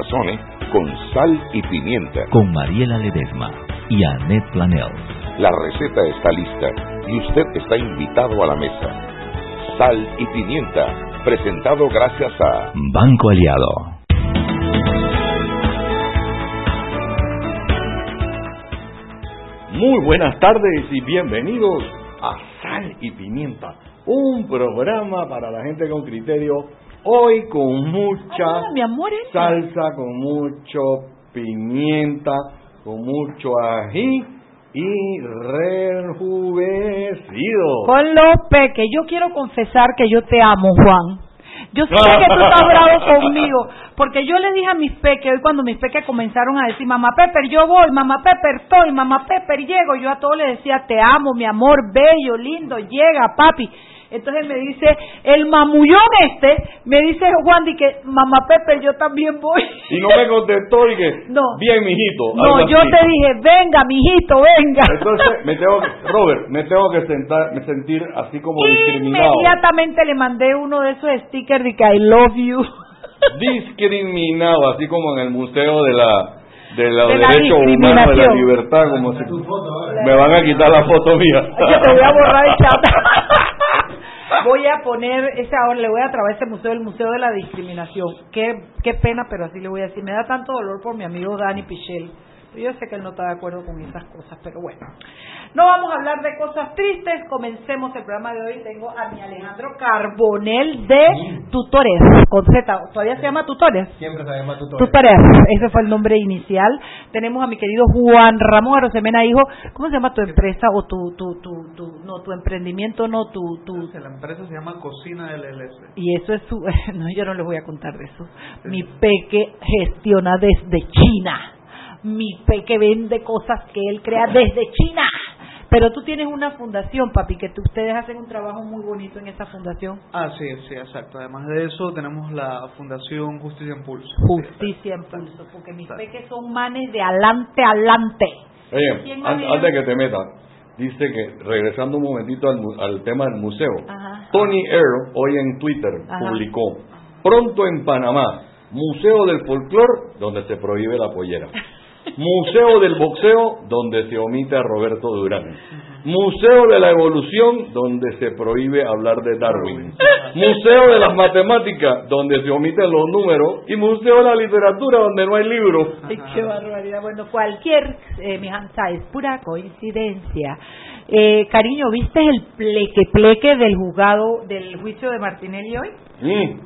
Sazone con sal y pimienta. Con Mariela Ledesma y Annette Planel. La receta está lista y usted está invitado a la mesa. Sal y pimienta, presentado gracias a Banco Aliado. Muy buenas tardes y bienvenidos a Sal y Pimienta, un programa para la gente con criterio, hoy con mucha Hola, mi amor, ¿eh? salsa, con mucho pimienta, con mucho ají y rejuvenecido. Con López, que yo quiero confesar que yo te amo, Juan. Yo sé que tú estás bravo conmigo, porque yo le dije a mis peques, hoy cuando mis peques comenzaron a decir, mamá Pepper, yo voy, mamá Pepper, estoy, mamá Pepper, llego, yo a todos les decía, te amo, mi amor, bello, lindo, llega, papi. Entonces me dice, el mamullón este, me dice Juan, di que, mamá Pepper, yo también voy. Y no me contestó y que, No. bien, mijito. No, yo así. te dije, venga, mijito, venga. Entonces, me tengo que, Robert, me tengo que sentar, me sentir así como discriminado. Inmediatamente le mandé uno de esos stickers de que I love you. discriminado, así como en el museo de la de los De la derechos humanos, de la discriminación. libertad, como si me van a quitar la foto mía. Que te voy a borrar el chat. Voy a poner ese ahora, le voy a trabar ese museo, el Museo de la Discriminación. Qué, qué pena, pero así le voy a decir. Me da tanto dolor por mi amigo Dani Pichel. Yo sé que él no está de acuerdo con esas cosas, pero bueno. No vamos a hablar de cosas tristes. Comencemos el programa de hoy. Tengo a mi Alejandro Carbonel de Tutores, con Z. ¿Todavía se llama Tutores? Siempre se llama tutor. Tutores, ese fue el nombre inicial. Tenemos a mi querido Juan Ramón Arosemena, hijo. ¿Cómo se llama tu empresa o tu, tu, tu, tu, no, tu emprendimiento, no, tu, tu, La empresa se llama Cocina LLS. y eso es su, no, yo no les voy a contar de eso. Mi peque gestiona desde China. Mi peque vende cosas que él crea desde China. Pero tú tienes una fundación, papi, que tú- ustedes hacen un trabajo muy bonito en esa fundación. Ah, sí, sí, exacto. Además de eso, tenemos la Fundación Justicia en Pulso. Justicia en pulso, porque mis peques son manes de adelante, adelante. Oye, antes que te metas, dice que, regresando un momentito al, mu- al tema del museo, Ajá. Tony Earl hoy en Twitter Ajá. publicó, pronto en Panamá, Museo del Folclor, donde se prohíbe la pollera. Museo del Boxeo, donde se omite a Roberto Durán. Museo de la Evolución, donde se prohíbe hablar de Darwin. Museo de las Matemáticas, donde se omiten los números. Y Museo de la Literatura, donde no hay libros. Qué barbaridad. Bueno, cualquier, eh, mi Hansa, es pura coincidencia. Eh, cariño, ¿viste el pleque-pleque del juzgado del juicio de Martinelli hoy? Mm,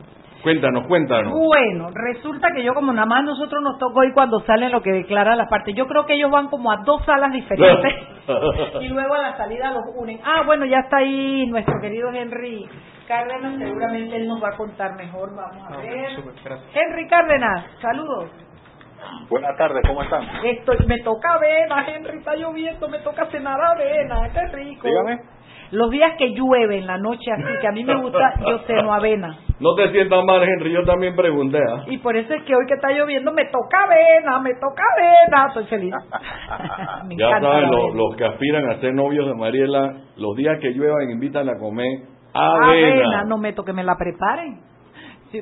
Cuéntanos, cuéntanos. Bueno, resulta que yo como nada más nosotros nos tocó ir cuando salen lo que declara la parte. Yo creo que ellos van como a dos salas diferentes y luego a la salida los unen. Ah, bueno, ya está ahí nuestro querido Henry Cárdenas, seguramente él nos va a contar mejor. Vamos a ver. Henry Cárdenas, saludos. Buenas tardes, ¿cómo están? Estoy, me toca avena, Henry, está lloviendo, me toca cenar avena, qué rico. Dígame. Los días que llueve en la noche, así que a mí me gusta, yo ceno avena. No te sientas mal, Henry, yo también pregunté. ¿ah? Y por eso es que hoy que está lloviendo me toca avena, me toca avena. Estoy feliz. me Ya saben, la lo- avena. los que aspiran a ser novios de Mariela, los días que lluevan, invitan a comer Avena, avena. no meto que me la preparen.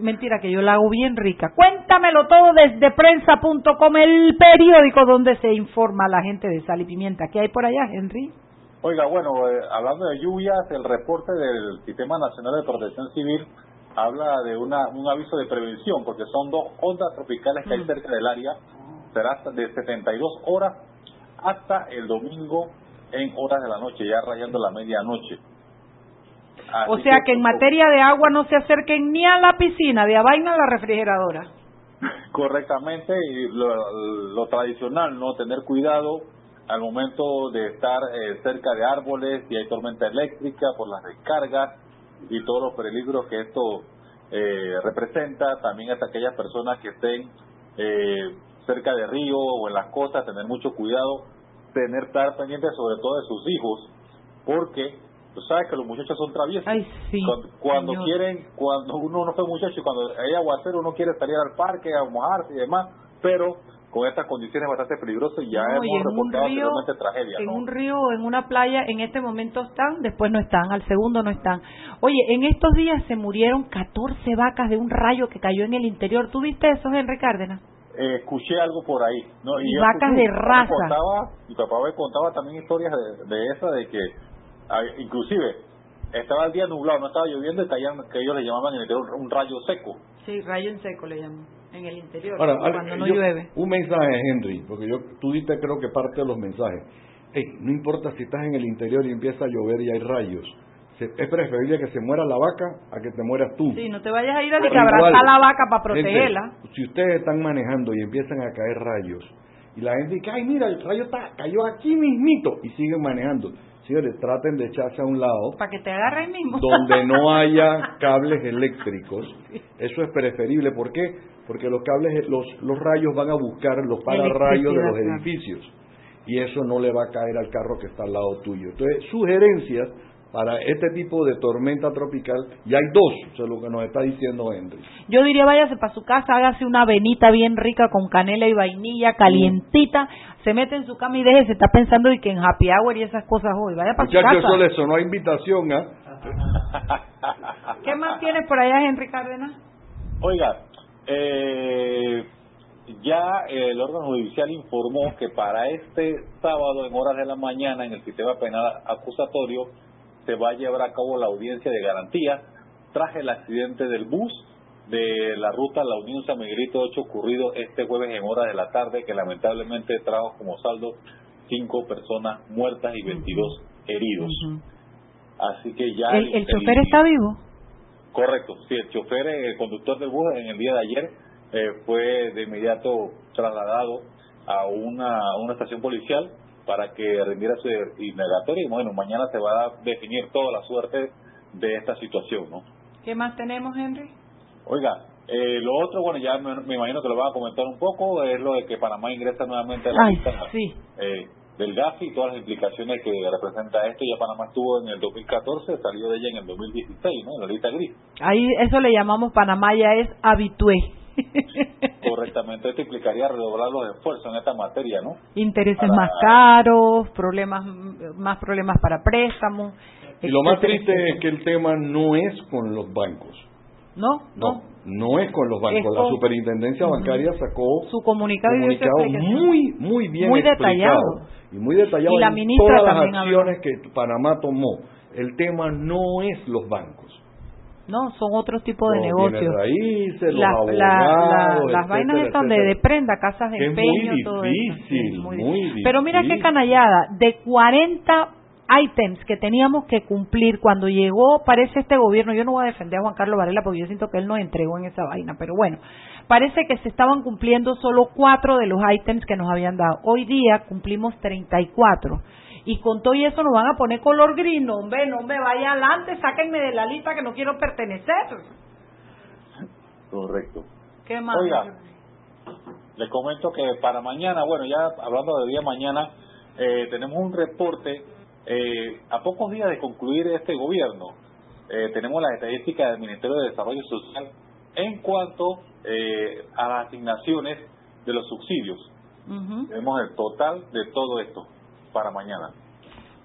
Mentira, que yo la hago bien rica. Cuéntamelo todo desde prensa.com, el periódico donde se informa a la gente de sal y pimienta. ¿Qué hay por allá, Henry? Oiga, bueno, eh, hablando de lluvias, el reporte del Sistema Nacional de Protección Civil habla de una, un aviso de prevención, porque son dos ondas tropicales que hay cerca del área. Será de 72 horas hasta el domingo en horas de la noche, ya rayando la medianoche. Así O sea que en materia de agua no se acerquen ni a la piscina, de a vaina a la refrigeradora. correctamente y lo, lo tradicional, no tener cuidado al momento de estar eh, cerca de árboles, si hay tormenta eléctrica, por las descargas y todos los peligros que esto eh, representa, también hasta aquellas personas que estén eh, cerca de río o en las costas, tener mucho cuidado, tener estar pendiente sobre todo de sus hijos, porque tú sabes que los muchachos son traviesos. Ay, sí, Cuando, quieren, cuando uno no fue muchacho, y cuando hay aguacero, uno quiere salir al parque a mojarse y demás, pero con estas condiciones bastante peligrosas ya No, y hemos reportado anteriormente tragedias. en ¿no? un río, o en una playa, en este momento están, después no están, al segundo no están. Oye, en estos días se murieron 14 vacas de un rayo que cayó en el interior. ¿Tú viste eso, Henry Cárdenas? eh, escuché algo por ahí. ¿no? Y yo vacas escuché- de mi raza. contaba- mi papá me contaba también historias de, de esa, de que ah, inclusive estaba el día nublado, no estaba lloviendo y caían, que ellos le llamaban en el interior un rayo seco. Sí, rayo en seco le llaman, en el interior, Ahora, cuando no yo- llueve. Un mensaje, Henry, porque yo, tú diste creo que parte de los mensajes. Ey, no importa si estás en el interior y empieza a llover y hay rayos. Se- es preferible que se muera la vaca a que te mueras tú. Sí, no te vayas a ir a abrazar la vaca para gente, protegerla. si ustedes están manejando y empiezan a caer rayos, y la gente dice, ay, mira, el rayo está, cayó aquí mismito, y siguen manejando. Señores, traten de echarse a un lado Para que te agarre mismo. donde no haya cables eléctricos. Eso es preferible. ¿Por qué? Porque los cables, los, los rayos van a buscar los pararrayos de los edificios. Y eso no le va a caer al carro que está al lado tuyo. Entonces, sugerencias para este tipo de tormenta tropical, y hay dos, eso es lo que nos está diciendo Henry. Yo diría, váyase para su casa, hágase una avenita bien rica con canela y vainilla, calientita, se mete en su cama y déjese, está pensando y que en happy hour y esas cosas hoy. Vaya para su Muchachos, casa. eso le sonó a invitación, ¿ah? ¿Qué más tienes por allá, Henry Cárdenas? Oiga, eh, ya el órgano judicial informó que para este sábado en horas de la mañana en el sistema penal acusatorio se va a llevar a cabo la audiencia de garantía tras el accidente del bus de la ruta La Unión San Miguelito 8 ocurrido este jueves en horas de la tarde que lamentablemente trajo como saldo cinco personas muertas y 22 heridos. Así que ya ¿El, el chofer está vivo? Correcto, sí, el chofer, eh, el conductor del bus en el día de ayer eh, fue de inmediato trasladado a una, a una estación policial para que rindiera su indagatoria y bueno, mañana se va a definir toda la suerte de esta situación, ¿no? ¿Qué más tenemos, Henry? Oiga, eh, lo otro, bueno, ya me, me imagino que lo van a comentar un poco, es lo de que Panamá ingresa nuevamente a la Ay, lista sí. eh, del GAFI y todas las implicaciones que representa esto. Ya Panamá estuvo en el 2014, salió de ella en el 2016, ¿no? En la lista gris. Ahí eso le llamamos Panamá ya es habitué. Correctamente, esto implicaría redoblar los esfuerzos en esta materia, ¿no? Intereses Para- más caros, problemas más problemas para préstamos. Y lo más triste es que el tema no es con los bancos. No, No, no. no es con los bancos. La superintendencia bancaria sacó Su comunicado, comunicado muy, muy bien Muy explicado. detallado. Y muy detallado Y la en ministra todas las habló. acciones que Panamá tomó. El tema no es los bancos. No, son otros tipos de negocios. raíces, Las- abogados, la- la- las etcétera, vainas están de, prenda, casas de es empeño, todo eso. muy difícil. Pero mira qué canallada, de 40 ítems que teníamos que cumplir cuando llegó, parece este gobierno, yo no voy a defender a Juan Carlos Varela porque yo siento que él nos entregó en esa vaina, pero bueno, parece que se estaban cumpliendo solo cuatro de los ítems que nos habían dado. Hoy día cumplimos 34. Y con todo y eso nos van a poner color gris, no hombre, no hombre, vaya adelante, sáquenme de la lista que no quiero pertenecer. Correcto. ¿Qué más? Oiga, le comento que para mañana, bueno, ya hablando de día mañana, eh, tenemos un reporte, eh, a pocos días de concluir este gobierno, eh, tenemos las estadísticas del Ministerio de Desarrollo Social en cuanto eh, a las asignaciones de los subsidios. Ujú. Tenemos el total de todo esto para mañana.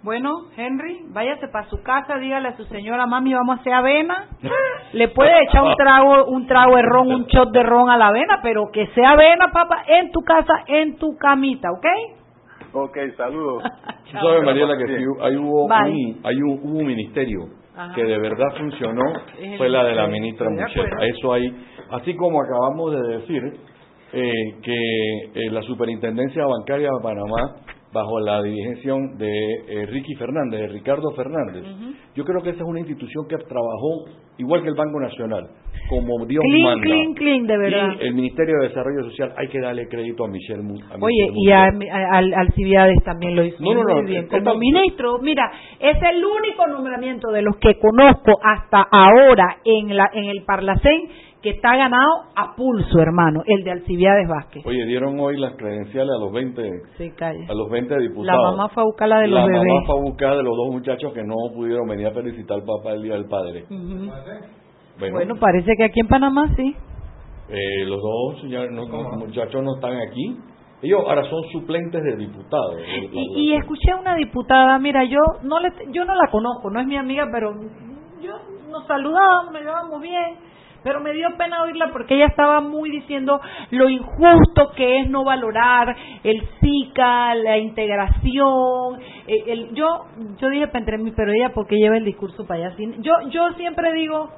Bueno, Henry, váyase para su casa, dígale a su señora, mami, vamos a hacer avena. Le puede echar un trago, un trago de ron, un shot de ron a la avena, pero que sea avena, papá, en tu casa, en tu camita, ¿ok? Ok, saludos. Tú sabes, Mariela, que sí, ahí hubo, un, hay un, hubo un ministerio Ajá. que de verdad funcionó, fue la de la ministra acuerdo. Eso ahí, así como acabamos de decir eh, que eh, la superintendencia bancaria de Panamá, bajo la dirigencia de eh, Ricky Fernández, de Ricardo Fernández, yo creo que esa es una institución que trabajó igual que el Banco Nacional, como Dios Clean, manda. clean, clean, de verdad. Y el Ministerio de Desarrollo Social hay que darle crédito a Michelle. Mu- a Oye, Michelle y a, a- al Alcibiades también lo hizo No, no, no, muy bien. esta- Como ministro, mira, es el único nombramiento de los que conozco hasta ahora en, la, en el Parlacén que está ganado a pulso, hermano, el de Alcibiades Vázquez. Oye, dieron hoy las credenciales a los 20 Sí, a los 20 La diputados. mamá fue a buscar la de los La bebés. mamá fue a buscar de los dos muchachos que no pudieron venir a felicitar al papá el día del padre. Ujú. Bueno, Bueno, parece que aquí en Panamá sí. eh, los dos ya no- muchachos no están aquí. Ellos ahora son suplentes de diputados. Y, y escuché a una diputada, mira, yo no le, yo no la conozco, no es mi amiga, pero yo nos saludábamos, nos llevábamos bien. Pero me dio pena oírla porque ella estaba muy diciendo lo injusto que es no valorar el SICA, la integración. eh, el, yo yo dije entre mí, pero ella porque lleva el discurso para allá. Yo yo siempre digo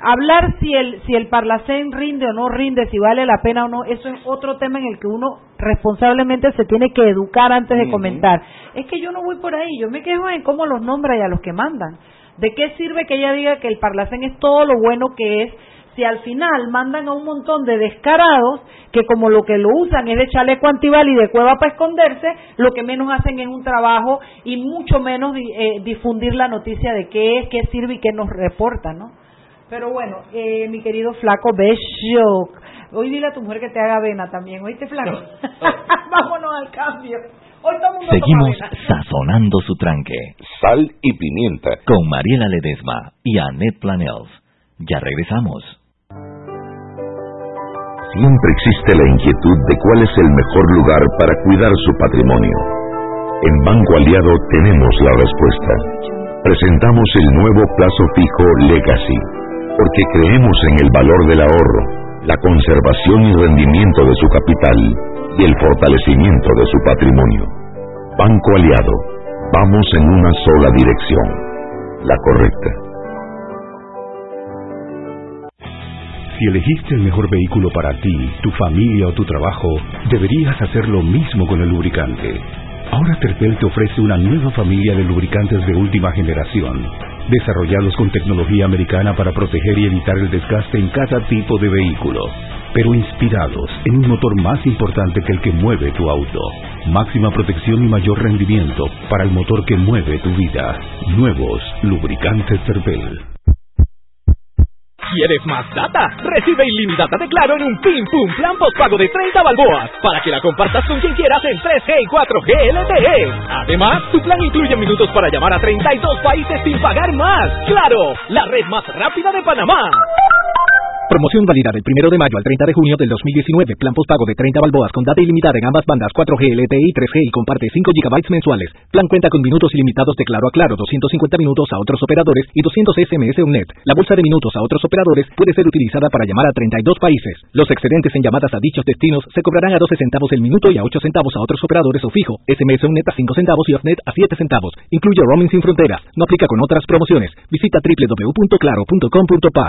hablar si el si el parlacén rinde o no rinde, si vale la pena o no, eso es otro tema en el que uno responsablemente se tiene que educar antes de comentar. Es que yo no voy por ahí, yo me quejo en cómo los nombra y a los que mandan. ¿De qué sirve que ella diga que el parlacén es todo lo bueno que es si al final mandan a un montón de descarados que como lo que lo usan es de chaleco antibal y de cueva para esconderse, lo que menos hacen es un trabajo y mucho menos eh, difundir la noticia de qué es, qué sirve y qué nos reporta, ¿no? Pero bueno, eh, mi querido flaco, bello. Hoy dile a tu mujer que te haga avena también, ¿oíste flaco? Vámonos al cambio. Hoy todo el mundo Seguimos toma avena. sazonando su tranque Sal y pimienta. con Mariela Ledesma y Annette Planels. Ya regresamos. Siempre existe la inquietud de cuál es el mejor lugar para cuidar su patrimonio. En Banco Aliado tenemos la respuesta. Presentamos el nuevo plazo fijo Legacy, porque creemos en el valor del ahorro, la conservación y rendimiento de su capital y el fortalecimiento de su patrimonio. Banco Aliado, vamos en una sola dirección, la correcta. Si elegiste el mejor vehículo para ti, tu familia o tu trabajo, deberías hacer lo mismo con el lubricante. Ahora Terpel te ofrece una nueva familia de lubricantes de última generación, desarrollados con tecnología americana para proteger y evitar el desgaste en cada tipo de vehículo, pero inspirados en un motor más importante que el que mueve tu auto. Máxima protección y mayor rendimiento para el motor que mueve tu vida. Nuevos lubricantes Terpel. ¿Quieres más data? Recibe ilimitada de Claro en un Pim Pum Plan postpago de 30 balboas para que la compartas con quien quieras en 3G y 4G LTE. Además, tu plan incluye minutos para llamar a 32 países sin pagar más. ¡Claro! La red más rápida de Panamá. Promoción válida del 1 de mayo al 30 de junio del 2019. Plan postpago de 30 balboas con data ilimitada en ambas bandas 4G, LTE y 3G y comparte 5 GB mensuales. Plan cuenta con minutos ilimitados de claro a claro, 250 minutos a otros operadores y 200 SMS UNET. La bolsa de minutos a otros operadores puede ser utilizada para llamar a 32 países. Los excedentes en llamadas a dichos destinos se cobrarán a 12 centavos el minuto y a 8 centavos a otros operadores o fijo. SMS UNET a 5 centavos y OFNET a 7 centavos. Incluye roaming sin fronteras. No aplica con otras promociones. Visita www.claro.com.pa.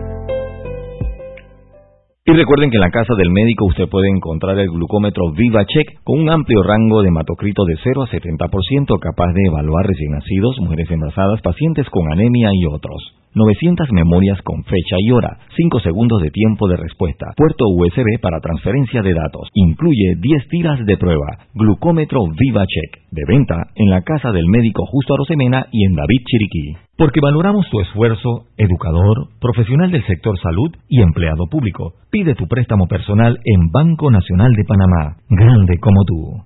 Y recuerden que en la casa del médico usted puede encontrar el glucómetro VivaCheck con un amplio rango de hematocrito de 0 a 70% capaz de evaluar recién nacidos, mujeres embarazadas, pacientes con anemia y otros. 900 memorias con fecha y hora, 5 segundos de tiempo de respuesta, puerto USB para transferencia de datos, incluye 10 tiras de prueba, glucómetro VivaCheck, de venta en la casa del médico Justo Arosemena y en David Chiriquí. Porque valoramos tu esfuerzo, educador, profesional del sector salud y empleado público. Pide tu préstamo personal en Banco Nacional de Panamá, grande como tú.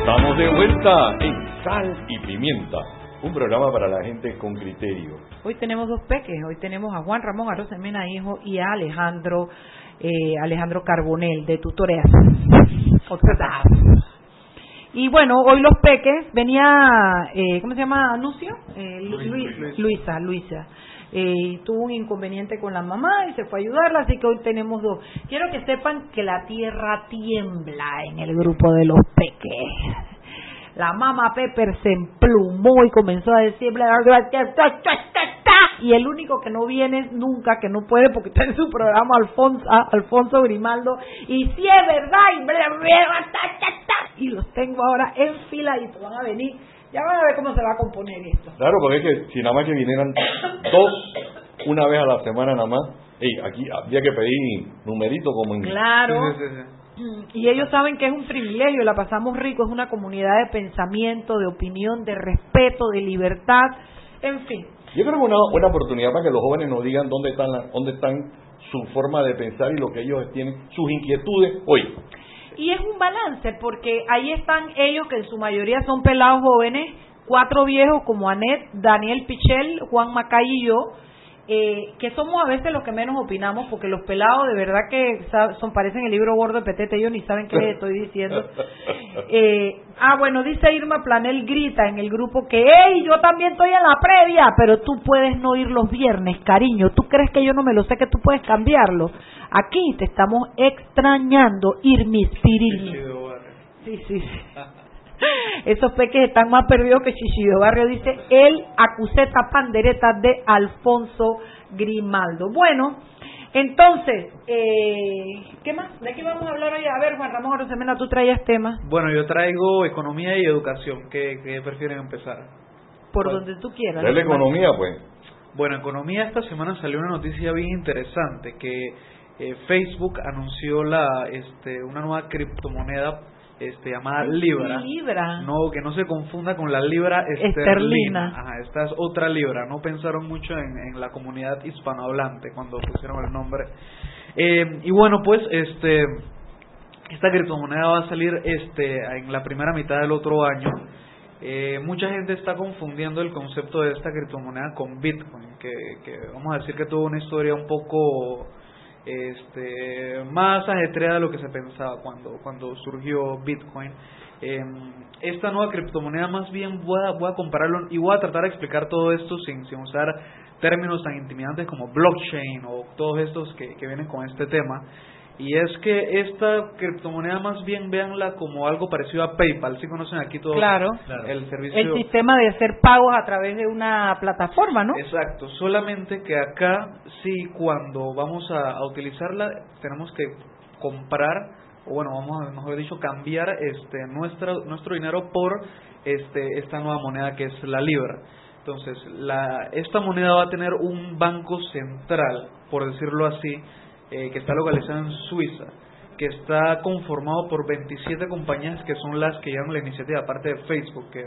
Estamos de vuelta en Sal y Pimienta, un programa para la gente con criterio. Hoy tenemos dos peques, hoy tenemos a Juan Ramón Arosemena Hijo y a Alejandro eh, Alejandro Carbonel de Tutoreas. Y bueno, hoy los peques, venía, eh, ¿cómo se llama? ¿Anuncio? Eh, Lu- Luis- Luisa, Luisa. Eh, tuvo un inconveniente con la mamá y se fue a ayudarla, así que hoy tenemos dos. Quiero que sepan que la tierra tiembla en el grupo de los peques. La mamá Pepper se emplumó y comenzó a decir, "Bla, bla, bla, ta, ta, ta, ta". y el único que no viene nunca, que no puede porque está en su programa Alfonso, ah, Alfonso Grimaldo, y si es verdad, y, bla, bla, bla, ta, ta, ta, y los tengo ahora en fila y van a venir. Ya van a ver cómo se va a componer esto. Claro, porque es que si nada más que vinieran dos, una vez a la semana nada más, ey, aquí había que pedir numerito como en... Claro. Sí, sí, sí, sí. Y ellos saben que es un privilegio, la pasamos rico, es una comunidad de pensamiento, de opinión, de respeto, de libertad, en fin. Yo creo que es una buena oportunidad para que los jóvenes nos digan dónde están, la- dónde están su forma de pensar y lo que ellos tienen, sus inquietudes hoy. Y es un balance, porque ahí están ellos, que en su mayoría son pelados jóvenes, cuatro viejos como Anet, Daniel Pichel, Juan Macay y yo, eh, que somos a veces los que menos opinamos, porque los pelados de verdad que son parecen el libro gordo de Petete, ellos ni saben qué les estoy diciendo. Eh, ah, bueno, dice Irma Planel grita en el grupo que, hey, yo también estoy en la previa, pero tú puedes no ir los viernes, cariño. ¿Tú crees que yo no me lo sé que tú puedes cambiarlo? Aquí te estamos extrañando, Irmis. Sí, sí, sí. Esos peques están más perdidos que Chichido Barrio, dice el acuseta pandereta de Alfonso Grimaldo. Bueno, entonces, eh, ¿qué más? ¿De qué vamos a hablar hoy? A ver, Juan Ramón Rosemena, tú traías temas Bueno, yo traigo economía y educación. ¿Qué, qué prefieren empezar? por donde tú quieras. Es la economía, pues. Bueno, economía esta semana salió una noticia bien interesante que eh, Facebook anunció la este una nueva criptomoneda este llamada Libra. Libra. No, que no se confunda con la libra Esterlina. esterlina. Ajá, esta es otra libra. No pensaron mucho en, en la comunidad hispanohablante cuando pusieron el nombre. Eh, y bueno, pues este esta criptomoneda va a salir este en la primera mitad del otro año. Eh, mucha gente está confundiendo el concepto de esta criptomoneda con Bitcoin, que, que vamos a decir que tuvo una historia un poco este, más ajetreada de lo que se pensaba cuando, cuando surgió Bitcoin. Eh, esta nueva criptomoneda más bien voy a, voy a compararlo y voy a tratar de explicar todo esto sin, sin usar términos tan intimidantes como blockchain o todos estos que, que vienen con este tema. Y es que esta criptomoneda más bien véanla como algo parecido a PayPal. Si conocen aquí todo Claro. el servicio. El sistema de hacer pagos a través de una plataforma, ¿no? Exacto, solamente que acá sí cuando vamos a, a utilizarla tenemos que comprar o bueno, vamos a mejor dicho cambiar este nuestra, nuestro dinero por este esta nueva moneda que es la libra. Entonces, la esta moneda va a tener un banco central, por decirlo así, eh, que está localizado en Suiza, que está conformado por 27 compañías que son las que llevan la iniciativa, aparte de Facebook, que,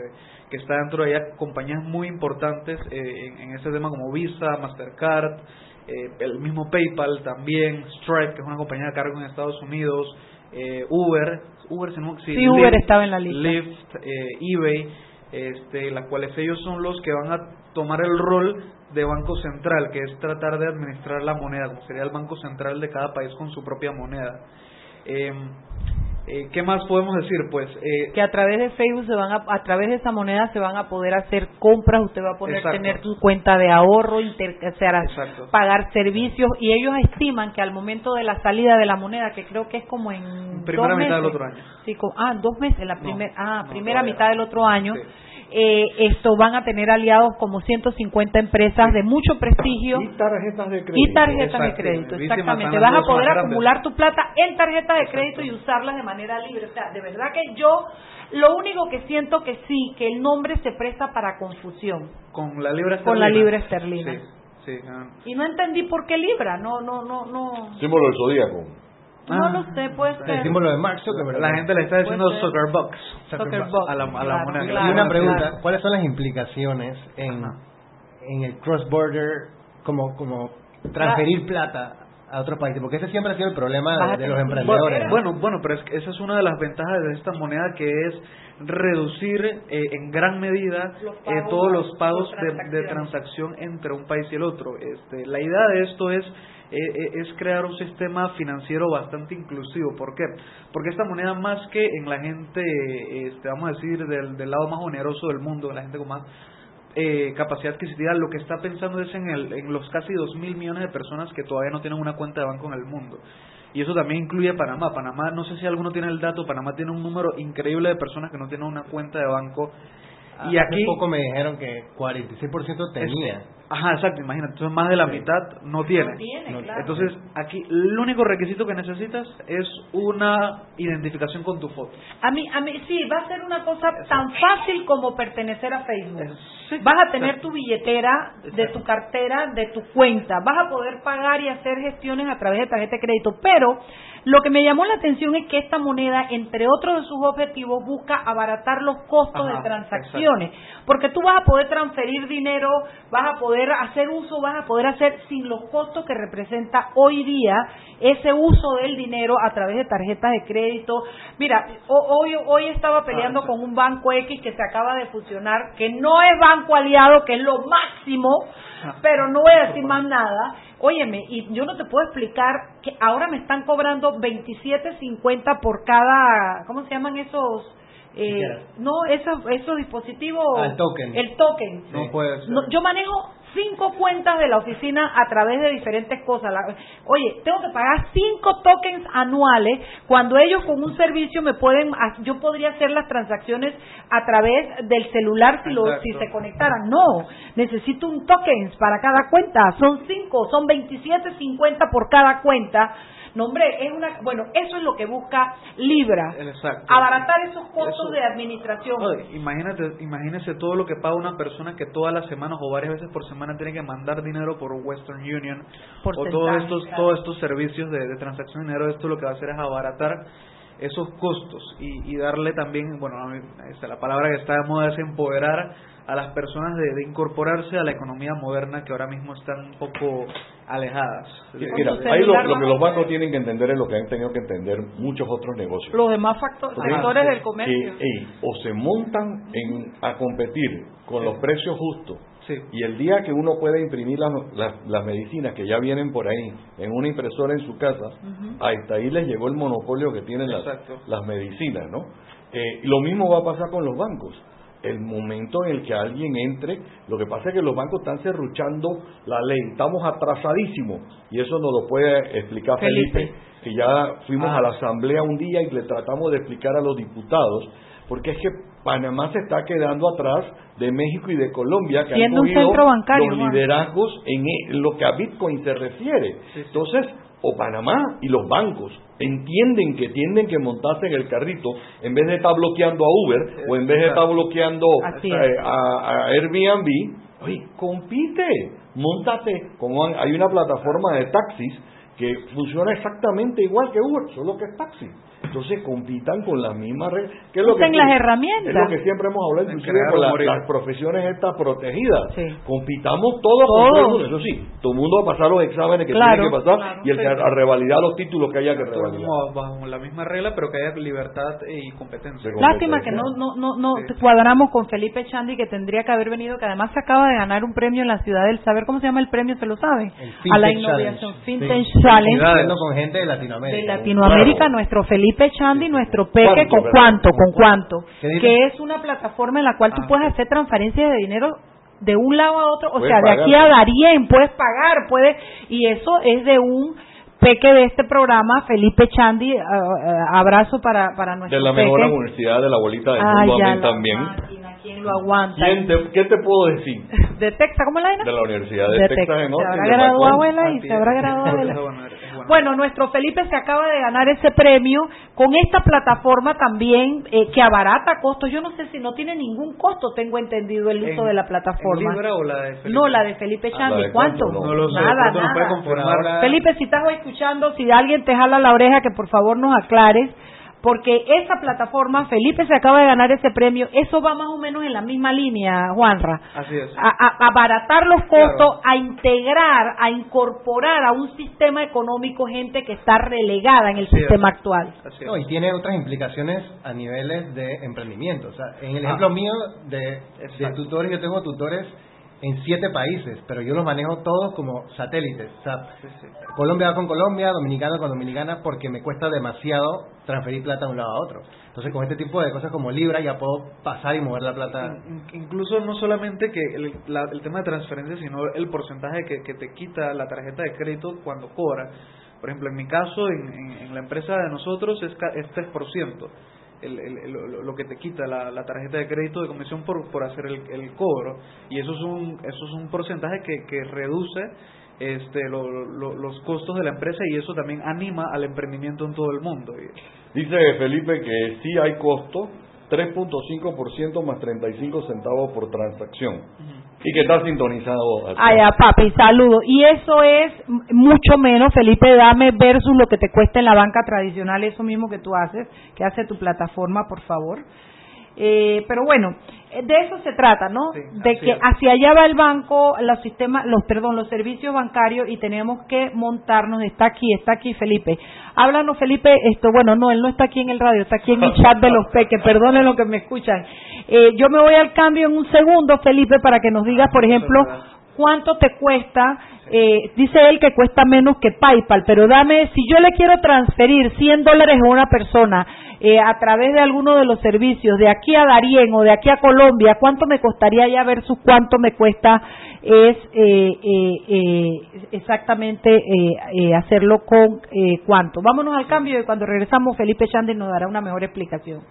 que está dentro de ella compañías muy importantes eh, en, en este tema como Visa, Mastercard, eh, el mismo PayPal también, Stripe, que es una compañía de cargo en Estados Unidos, eh, Uber, Uber, si no- sí, Sí, Uber estaba en la lista. Lyft, eh, eBay, este, las cuales ellos son los que van a tomar el rol de banco central, que es tratar de administrar la moneda, como sería el banco central de cada país con su propia moneda. Eh, eh, ¿Qué más podemos decir? Pues eh, que a través de Facebook se van a, a través de esa moneda se van a poder hacer compras, usted va a poder Exacto. tener su cuenta de ahorro, inter- o sea, Exacto. pagar servicios y ellos estiman que al momento de la salida de la moneda, que creo que es como en Primera dos mitad del otro año. sí, ah, dos meses, la No, primer, ah, no, primera mitad del otro año. Sí. Eh, esto van a tener aliados como 150 empresas de mucho prestigio Y tarjetas de crédito. y tarjetas de crédito, exactamente. Vas a poder acumular tu plata en tarjeta de crédito y usarlas de manera libre. O sea, de verdad que yo lo único que siento que sí, que el nombre se presta para confusión. con la libra Con esterlina. la libra esterlina. Sí, sí, ah. Y no entendí por qué libra, no, no, no, no. Símbolo del zodíaco. No Ah. lo sé, puede ser. El símbolo de Mark Zuckerberg. La gente le está diciendo Soccer box, a la, a la claro, moneda. claro. y una pregunta, claro. ¿cuáles son las implicaciones en, Ajá. en el cross-border como, como transferir plata a otros países? Porque ese siempre ha sido el problema de, de los emprendedores. Bueno, bueno, pero es que esa es una de las ventajas de esta moneda que es reducir eh, en gran medida Los eh, todos los pagos de, de transacción entre un país y el otro. Este, la idea de esto es es crear un sistema financiero bastante inclusivo. ¿Por qué? Porque esta moneda más que en la gente, este, vamos a decir, del, del lado más oneroso del mundo, la gente con más eh, capacidad adquisitiva, lo que está pensando es en, el, en los casi 2 mil millones de personas que todavía no tienen una cuenta de banco en el mundo. Y eso también incluye Panamá. Panamá, no sé si alguno tiene el dato, Panamá tiene un número increíble de personas que no tienen una cuenta de banco. Y Hace aquí, poco me dijeron que 46% tenía. Ajá, exacto, imagínate, entonces más de la mitad no tiene. No tiene, claro. Entonces, aquí el único requisito que necesitas es una identificación con tu foto. A mí, a mí sí, va a ser una cosa tan fácil como pertenecer a Facebook. Vas a tener tu billetera, de tu cartera, de tu cuenta. Vas a poder pagar y hacer gestiones a través de tarjeta de crédito. Pero lo que me llamó la atención es que esta moneda, entre otros de sus objetivos, busca abaratar los costos Ajá, de transacciones. Porque tú vas a poder transferir dinero, vas a poder hacer uso, vas a poder hacer sin los costos que representa hoy día ese uso del dinero a través de tarjetas de crédito. Mira, ho- hoy, hoy estaba peleando con un banco X que se acaba de fusionar, que no es banco aliado, que es lo máximo, pero no voy a decir más nada. Óyeme, y yo no te puedo explicar que ahora me están cobrando 27.50 por cada, ¿cómo se llaman esos? Eh, no, esos, esos dispositivos. Ah, el token. El token. No puede ser. No, yo manejo cinco cuentas de la oficina a través de diferentes cosas. La- oye, tengo que pagar cinco tokens anuales cuando ellos con un servicio me pueden, yo podría hacer las transacciones a través del celular si, lo, si se conectaran. No, necesito un tokens para cada cuenta. Son cinco, son 27.50 por cada cuenta. No, hombre, es una, bueno, eso es lo que busca Libra. Exacto. Abaratar esos costos Eso- de administración. Oye, imagínate, imagínese todo lo que paga una persona que todas las semanas o varias veces por semana tiene que mandar dinero por Western Union o Porcentaje, todos estos claro. todos estos servicios de, de transacción de dinero. Esto lo que va a hacer es abaratar esos costos y, y darle también, bueno, la palabra que está de moda es empoderar a las personas de, de incorporarse a la economía moderna que ahora mismo están un poco alejadas. Mira, ahí lo, que los bancos tienen que entender es lo que han tenido que entender muchos otros negocios. Los demás facto- Porque, factores del que, comercio. ey, o se montan en, a competir con los precios justos Sí. y el día que uno pueda imprimir las, las, las medicinas que ya vienen por ahí en una impresora en su casa, hasta ahí les llegó el monopolio que tienen las, medicinas, ¿no? Eh, lo mismo va a pasar con los bancos. El momento en el que alguien entre, lo que pasa es que los bancos están serruchando la ley, estamos atrasadísimos y eso nos lo puede explicar Felipe. Felipe, que ya fuimos Ah. a la asamblea un día y le tratamos de explicar a los diputados, porque es que Panamá se está quedando atrás de México y de Colombia, que Siendo han un cogido centro bancario, los Juan. liderazgos en e- lo que a Bitcoin se refiere. Entonces, o Panamá y los bancos entienden que tienen que montarse en el carrito en vez de estar bloqueando a Uber o en vez de estar bloqueando eh, es. a, a Airbnb, oye, compite, montate, como hay- hay una plataforma de taxis que funciona exactamente igual que Uber, solo que es taxi. Entonces compitan con las mismas reglas. ¿Qué es lo que las herramientas. Es lo que siempre hemos hablado, inclusive con la- las profesiones estas protegidas. Sí. Compitamos todos con Todos. todo el mundo. Eso sí, todo el mundo va a pasar los exámenes que Claro, tiene que pasar claro, y el que sí. a, a revalidar los títulos que haya que Todo revalidar. como bajo la misma regla, pero que haya libertad y competencia. De Lástima que no, no, no, no Sí. cuadramos con Felipe Chandy, que tendría que haber venido, que además se acaba de ganar un premio en la ciudad del saber. ¿Cómo se llama el premio? ¿Se lo saben? El A la innovación Challenge. Fintech Sí. Challenge Hablando con gente de Latinoamérica. de Latinoamérica, Claro. nuestro Felipe Chandy, nuestro Peque, ¿Cuánto, con cuánto, con cuánto, que es una plataforma en la cual tú Ah, puedes hacer transferencias de dinero de un lado a otro, o Puedes sea, de pagar. aquí a Darien, puedes pagar, puedes, y eso es de un Peque de este programa, Felipe Chandy, ah, ah, abrazo para, para nuestro De la Peque. mejor universidad de la bolita del mundo, también. ¿Quién lo aguanta? ¿Quién te- ¿Qué te puedo decir? De Texas, ¿cómo es la vaina? De la Universidad de, De Texas Texas. en Se habrá graduado, abuela, y Ah, se habrá graduado, abuela. Bueno, es bueno. Bueno, nuestro Felipe se acaba de ganar ese premio con esta plataforma también eh, que abarata costos. Yo no sé si no tiene ningún costo, tengo entendido el uso ¿En- de la en plataforma. Libra o la de Felipe? No, la de Felipe Ah, Chandy. ¿la de ¿Cuánto? cuánto? No lo sé, Nada, puede nada. Por ahora- Felipe, si estás escuchando, si alguien te jala la oreja, que por favor nos aclares, porque esa plataforma, Felipe se acaba de ganar ese premio, eso va más o menos en la misma línea, Juanra. Así es. A, a- abaratar los costos, Claro. a integrar, a incorporar a un sistema económico gente que está relegada en el Así es. sistema actual. Así es. No, y tiene otras implicaciones a niveles de emprendimiento. O sea, en el Ah. ejemplo mío de, de tutores, yo tengo tutores en siete países, pero yo los manejo todos como satélites. O sea, Sí, sí. Colombia va con Colombia, Dominicana con Dominicana, porque me cuesta demasiado transferir plata de un lado a otro. Entonces, con este tipo de cosas como Libra, ya puedo pasar y mover la plata. In- Incluso no solamente que el, la- el tema de transferencia, sino el porcentaje que, que te quita la tarjeta de crédito cuando cobra. Por ejemplo, en mi caso, en, en- en la empresa de nosotros es, es 3%. Lo que te quita la, tarjeta de crédito de comisión por, por hacer el, cobro y eso es un eso es un porcentaje que, que reduce este, los costos de la empresa y eso también anima al emprendimiento en todo el mundo. Dice Felipe que sí hay costo, 3.5% más 35 centavos por transacción. Y que está sintonizado. Ay, papi, saludo. Y eso es mucho menos, Felipe, dame versus lo que te cuesta en la banca tradicional, eso mismo que tú haces, que hace tu plataforma, por favor. Eh, pero bueno, de eso se trata, ¿no? de que hacia allá va el banco, los sistemas, los perdón, los servicios bancarios y tenemos que montarnos. Está aquí, está aquí Felipe. Háblanos Felipe, esto, bueno, no, él no está aquí en el radio, está aquí en el chat de los peques, perdonen lo que me escuchan. Eh, yo me voy al cambio en un segundo, Felipe, para que nos digas, por ejemplo, cuánto te cuesta. Eh, dice él que cuesta menos que PayPal, pero dame, si yo le quiero transferir 100 dólares a una persona, eh, a través de alguno de los servicios, de aquí a Darien o de aquí a Colombia, ¿cuánto me costaría ya versus cuánto me cuesta es eh, eh, exactamente hacerlo con cuánto? Vámonos al cambio y cuando regresamos Felipe Chandes nos dará una mejor explicación.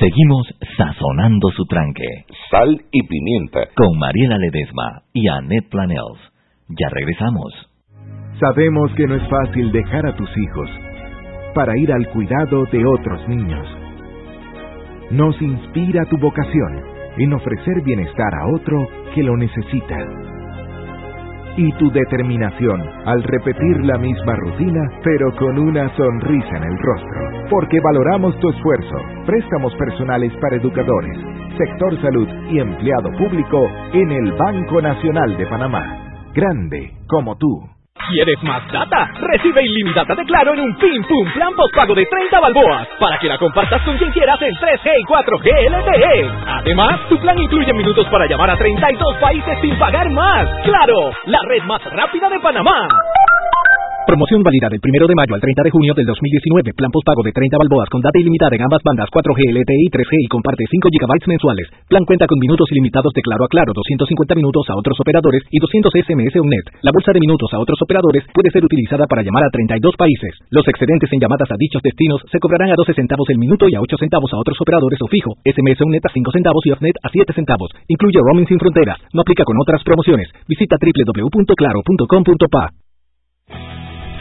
Seguimos sazonando su tranque. Sal y pimienta. Con Mariela Ledesma y Annette Planels. Ya regresamos. Sabemos que no es fácil dejar a tus hijos para ir al cuidado de otros niños. Nos inspira tu vocación en ofrecer bienestar a otro que lo necesita. Y tu determinación al repetir la misma rutina, pero con una sonrisa en el rostro. Porque valoramos tu esfuerzo. Préstamos personales para educadores, sector salud y empleado público en el Banco Nacional de Panamá. Grande como tú. ¿Quieres más data? Recibe ilimitada de Claro en un Pim Pum Plan Postpago de 30 balboas para que la compartas con quien quieras en 3G y 4G LTE. Además, tu plan incluye minutos para llamar a 32 países sin pagar más. ¡Claro! La red más rápida de Panamá. Promoción válida del 1 de mayo al 30 de junio del 2019. Plan postpago de 30 balboas con data ilimitada en ambas bandas 4G LTE y 3G y comparte 5 GB mensuales. Plan cuenta con minutos ilimitados de Claro a Claro, 250 minutos a otros operadores y 200 SMS UNET. La bolsa de minutos a otros operadores puede ser utilizada para llamar a 32 países. Los excedentes en llamadas a dichos destinos se cobrarán a 12 centavos el minuto y a 8 centavos a otros operadores o fijo. SMS UNET a 5 centavos y OFNET a 7 centavos. Incluye roaming sin fronteras. No aplica con otras promociones. Visita www.claro.com.pa.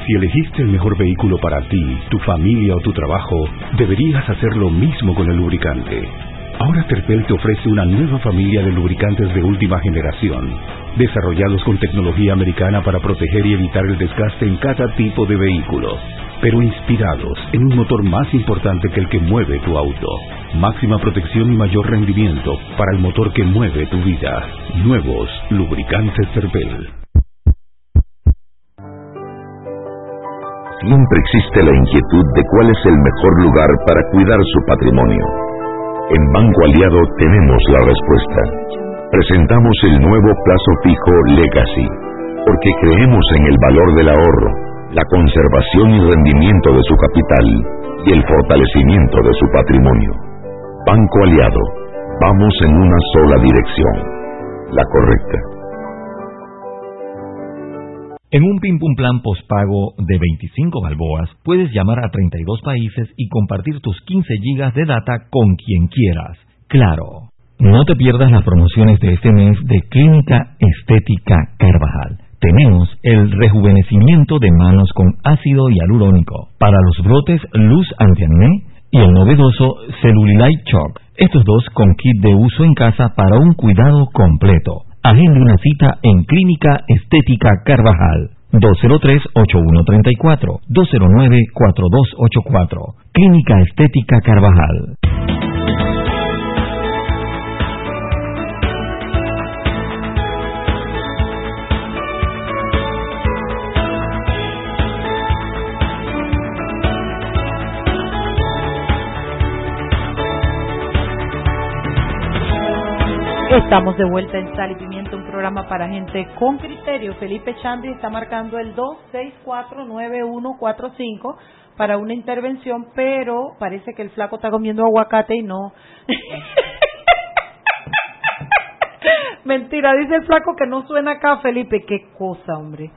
Si elegiste el mejor vehículo para ti, tu familia o tu trabajo, deberías hacer lo mismo con el lubricante. Ahora Terpel te ofrece una nueva familia de lubricantes de última generación, desarrollados con tecnología americana para proteger y evitar el desgaste en cada tipo de vehículo, pero inspirados en un motor más importante que el que mueve tu auto. Máxima protección y mayor rendimiento para el motor que mueve tu vida. Nuevos lubricantes Terpel. Siempre existe la inquietud de cuál es el mejor lugar para cuidar su patrimonio. En Banco Aliado tenemos la respuesta. Presentamos el nuevo plazo fijo Legacy, porque creemos en el valor del ahorro, la conservación y rendimiento de su capital y el fortalecimiento de su patrimonio. Banco Aliado, vamos en una sola dirección, la correcta. En un Pim Pum Plan postpago de 25 balboas puedes llamar a 32 países y compartir tus 15 gigas de data con quien quieras. Claro. No te pierdas las promociones de este mes de Clínica Estética Carvajal. Tenemos el rejuvenecimiento de manos con ácido hialurónico. Para los brotes, luz antiacné y el novedoso Cellulite Chalk. Estos dos con kit de uso en casa para un cuidado completo. Agende una cita en Clínica Estética Carvajal. 203-8134, 209-4284. Clínica Estética Carvajal. Estamos de vuelta en Sal y Pimiento, un programa para gente con criterio. Felipe Chandri está marcando el 2649145 para una intervención, pero parece que el flaco está comiendo aguacate y no. Mentira, dice el flaco que no suena acá, Felipe. Qué cosa, hombre.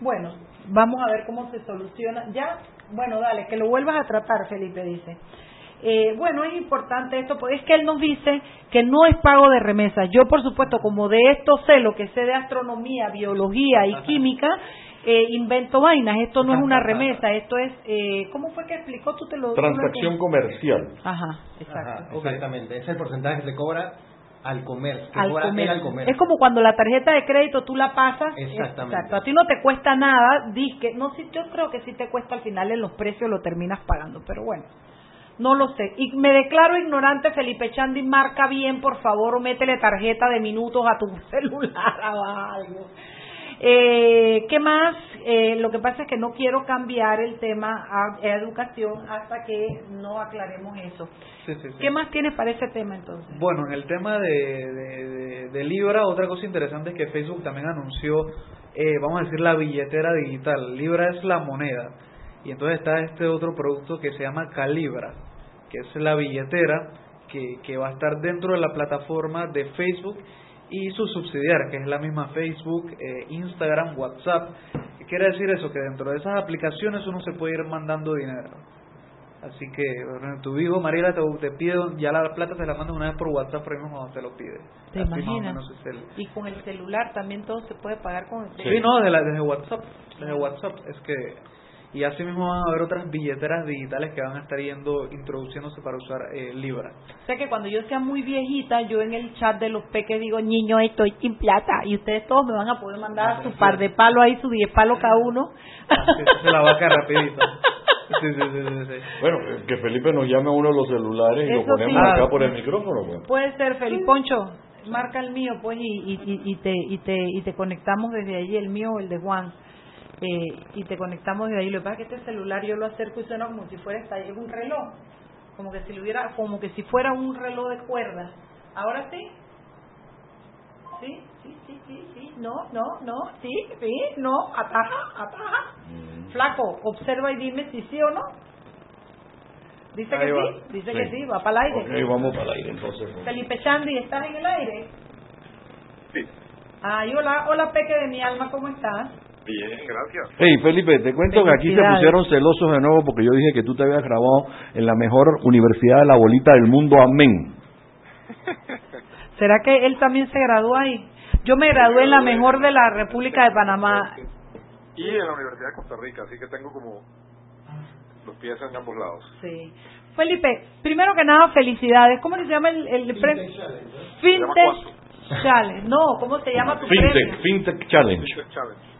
Bueno, vamos a ver cómo se soluciona. Ya Bueno, dale, que lo vuelvas a tratar, Felipe dice. Eh, bueno, es importante esto, porque es que él nos dice que no es pago de remesa. Yo, por supuesto, como de esto sé lo que sé de astronomía, biología y química, eh, invento vainas. Esto no es una remesa, esto es, eh, ¿cómo fue que explicó? Tú te lo Transacción comercial. Ajá, exacto. Exactamente, es el porcentaje que se cobra al comercio. que Al comercio. al comercio. Es como cuando la tarjeta de crédito tú la pasas. Exactamente. Exacto. A ti no te cuesta nada. Di que, no, sí, yo creo que sí te cuesta al final en los precios lo terminas pagando, pero bueno. No lo sé. Y me declaro ignorante, Felipe Chandi, marca bien, por favor, o métele tarjeta de minutos a tu celular o algo. Eh, ¿Qué más? Eh, lo que pasa es que no quiero cambiar el tema a, a educación hasta que no aclaremos eso. Sí, sí, sí. ¿Qué más tienes para ese tema entonces? Bueno, en el tema de, de, de- de Libra, otra cosa interesante es que Facebook también anunció, eh, vamos a decir, la billetera digital. Libra es la moneda. Y entonces está este otro producto que se llama Calibra, que es la billetera que, que va a estar dentro de la plataforma de Facebook y su subsidiaria, que es la misma Facebook, eh, Instagram, WhatsApp. ¿Qué quiere decir eso? Que dentro de esas aplicaciones uno se puede ir mandando dinero. Así que, bueno, tu hijo, Mariela, te, te pide, ya la plata te la mandan una vez por WhatsApp, pero mismo cuando te lo pide. ¿Te Así más o imaginas? menos es el- Y con el celular también todo se puede pagar con el Sí, celular. no, desde, la- desde WhatsApp. Desde WhatsApp. Es que. Y así mismo van a haber otras billeteras digitales que van a estar yendo, introduciéndose para usar eh, Libra. O sea que cuando yo sea muy viejita, yo en el chat de los peques digo, niño, estoy sin plata. Y ustedes todos me van a poder mandar su par de palos ahí, su diez palos cada uno. Se la vaca rapidito. Sí, sí, sí, sí, sí. Bueno, que Felipe nos llame a uno de los celulares y lo ponemos sí. acá por el micrófono. Pues. Puede ser, Felipe Poncho, marca el mío, pues, y, y, y- y te, y, te, y te conectamos desde allí, el mío o el de Juan. Eh, y te conectamos desde ahí. Lo que pasa es que este celular yo lo acerco y suena como si fuera esta- es un reloj, como que si lo hubiera, como que si fuera un reloj de cuerdas. Ahora sí. Sí, sí, sí, sí, sí. No, no, no, sí, sí, no. Ataja, ataja. Flaco, observa y dime si sí o no. Dice Ahí que va. sí, dice Sí. que sí, va para el aire. Ok, vamos para el aire entonces. Felipe Chandy, ¿estás en el aire? Sí. Ay, hola, hola Peque de mi alma, ¿cómo estás? Bien, gracias. Hey, Felipe, te cuento que aquí se pusieron celosos de nuevo porque yo dije que tú te habías grabado en la mejor universidad de la bolita del mundo. Amén. ¿Será que él también se graduó ahí? Yo me gradué en la mejor de la República de Panamá. Y en la Universidad de Costa Rica, así que tengo como los pies en ambos lados. Sí. Felipe, primero que nada, felicidades. ¿Cómo se llama el, el premio? Fintech Challenge. No, ¿cómo se llama tu premio? Fintech, Fintech Challenge.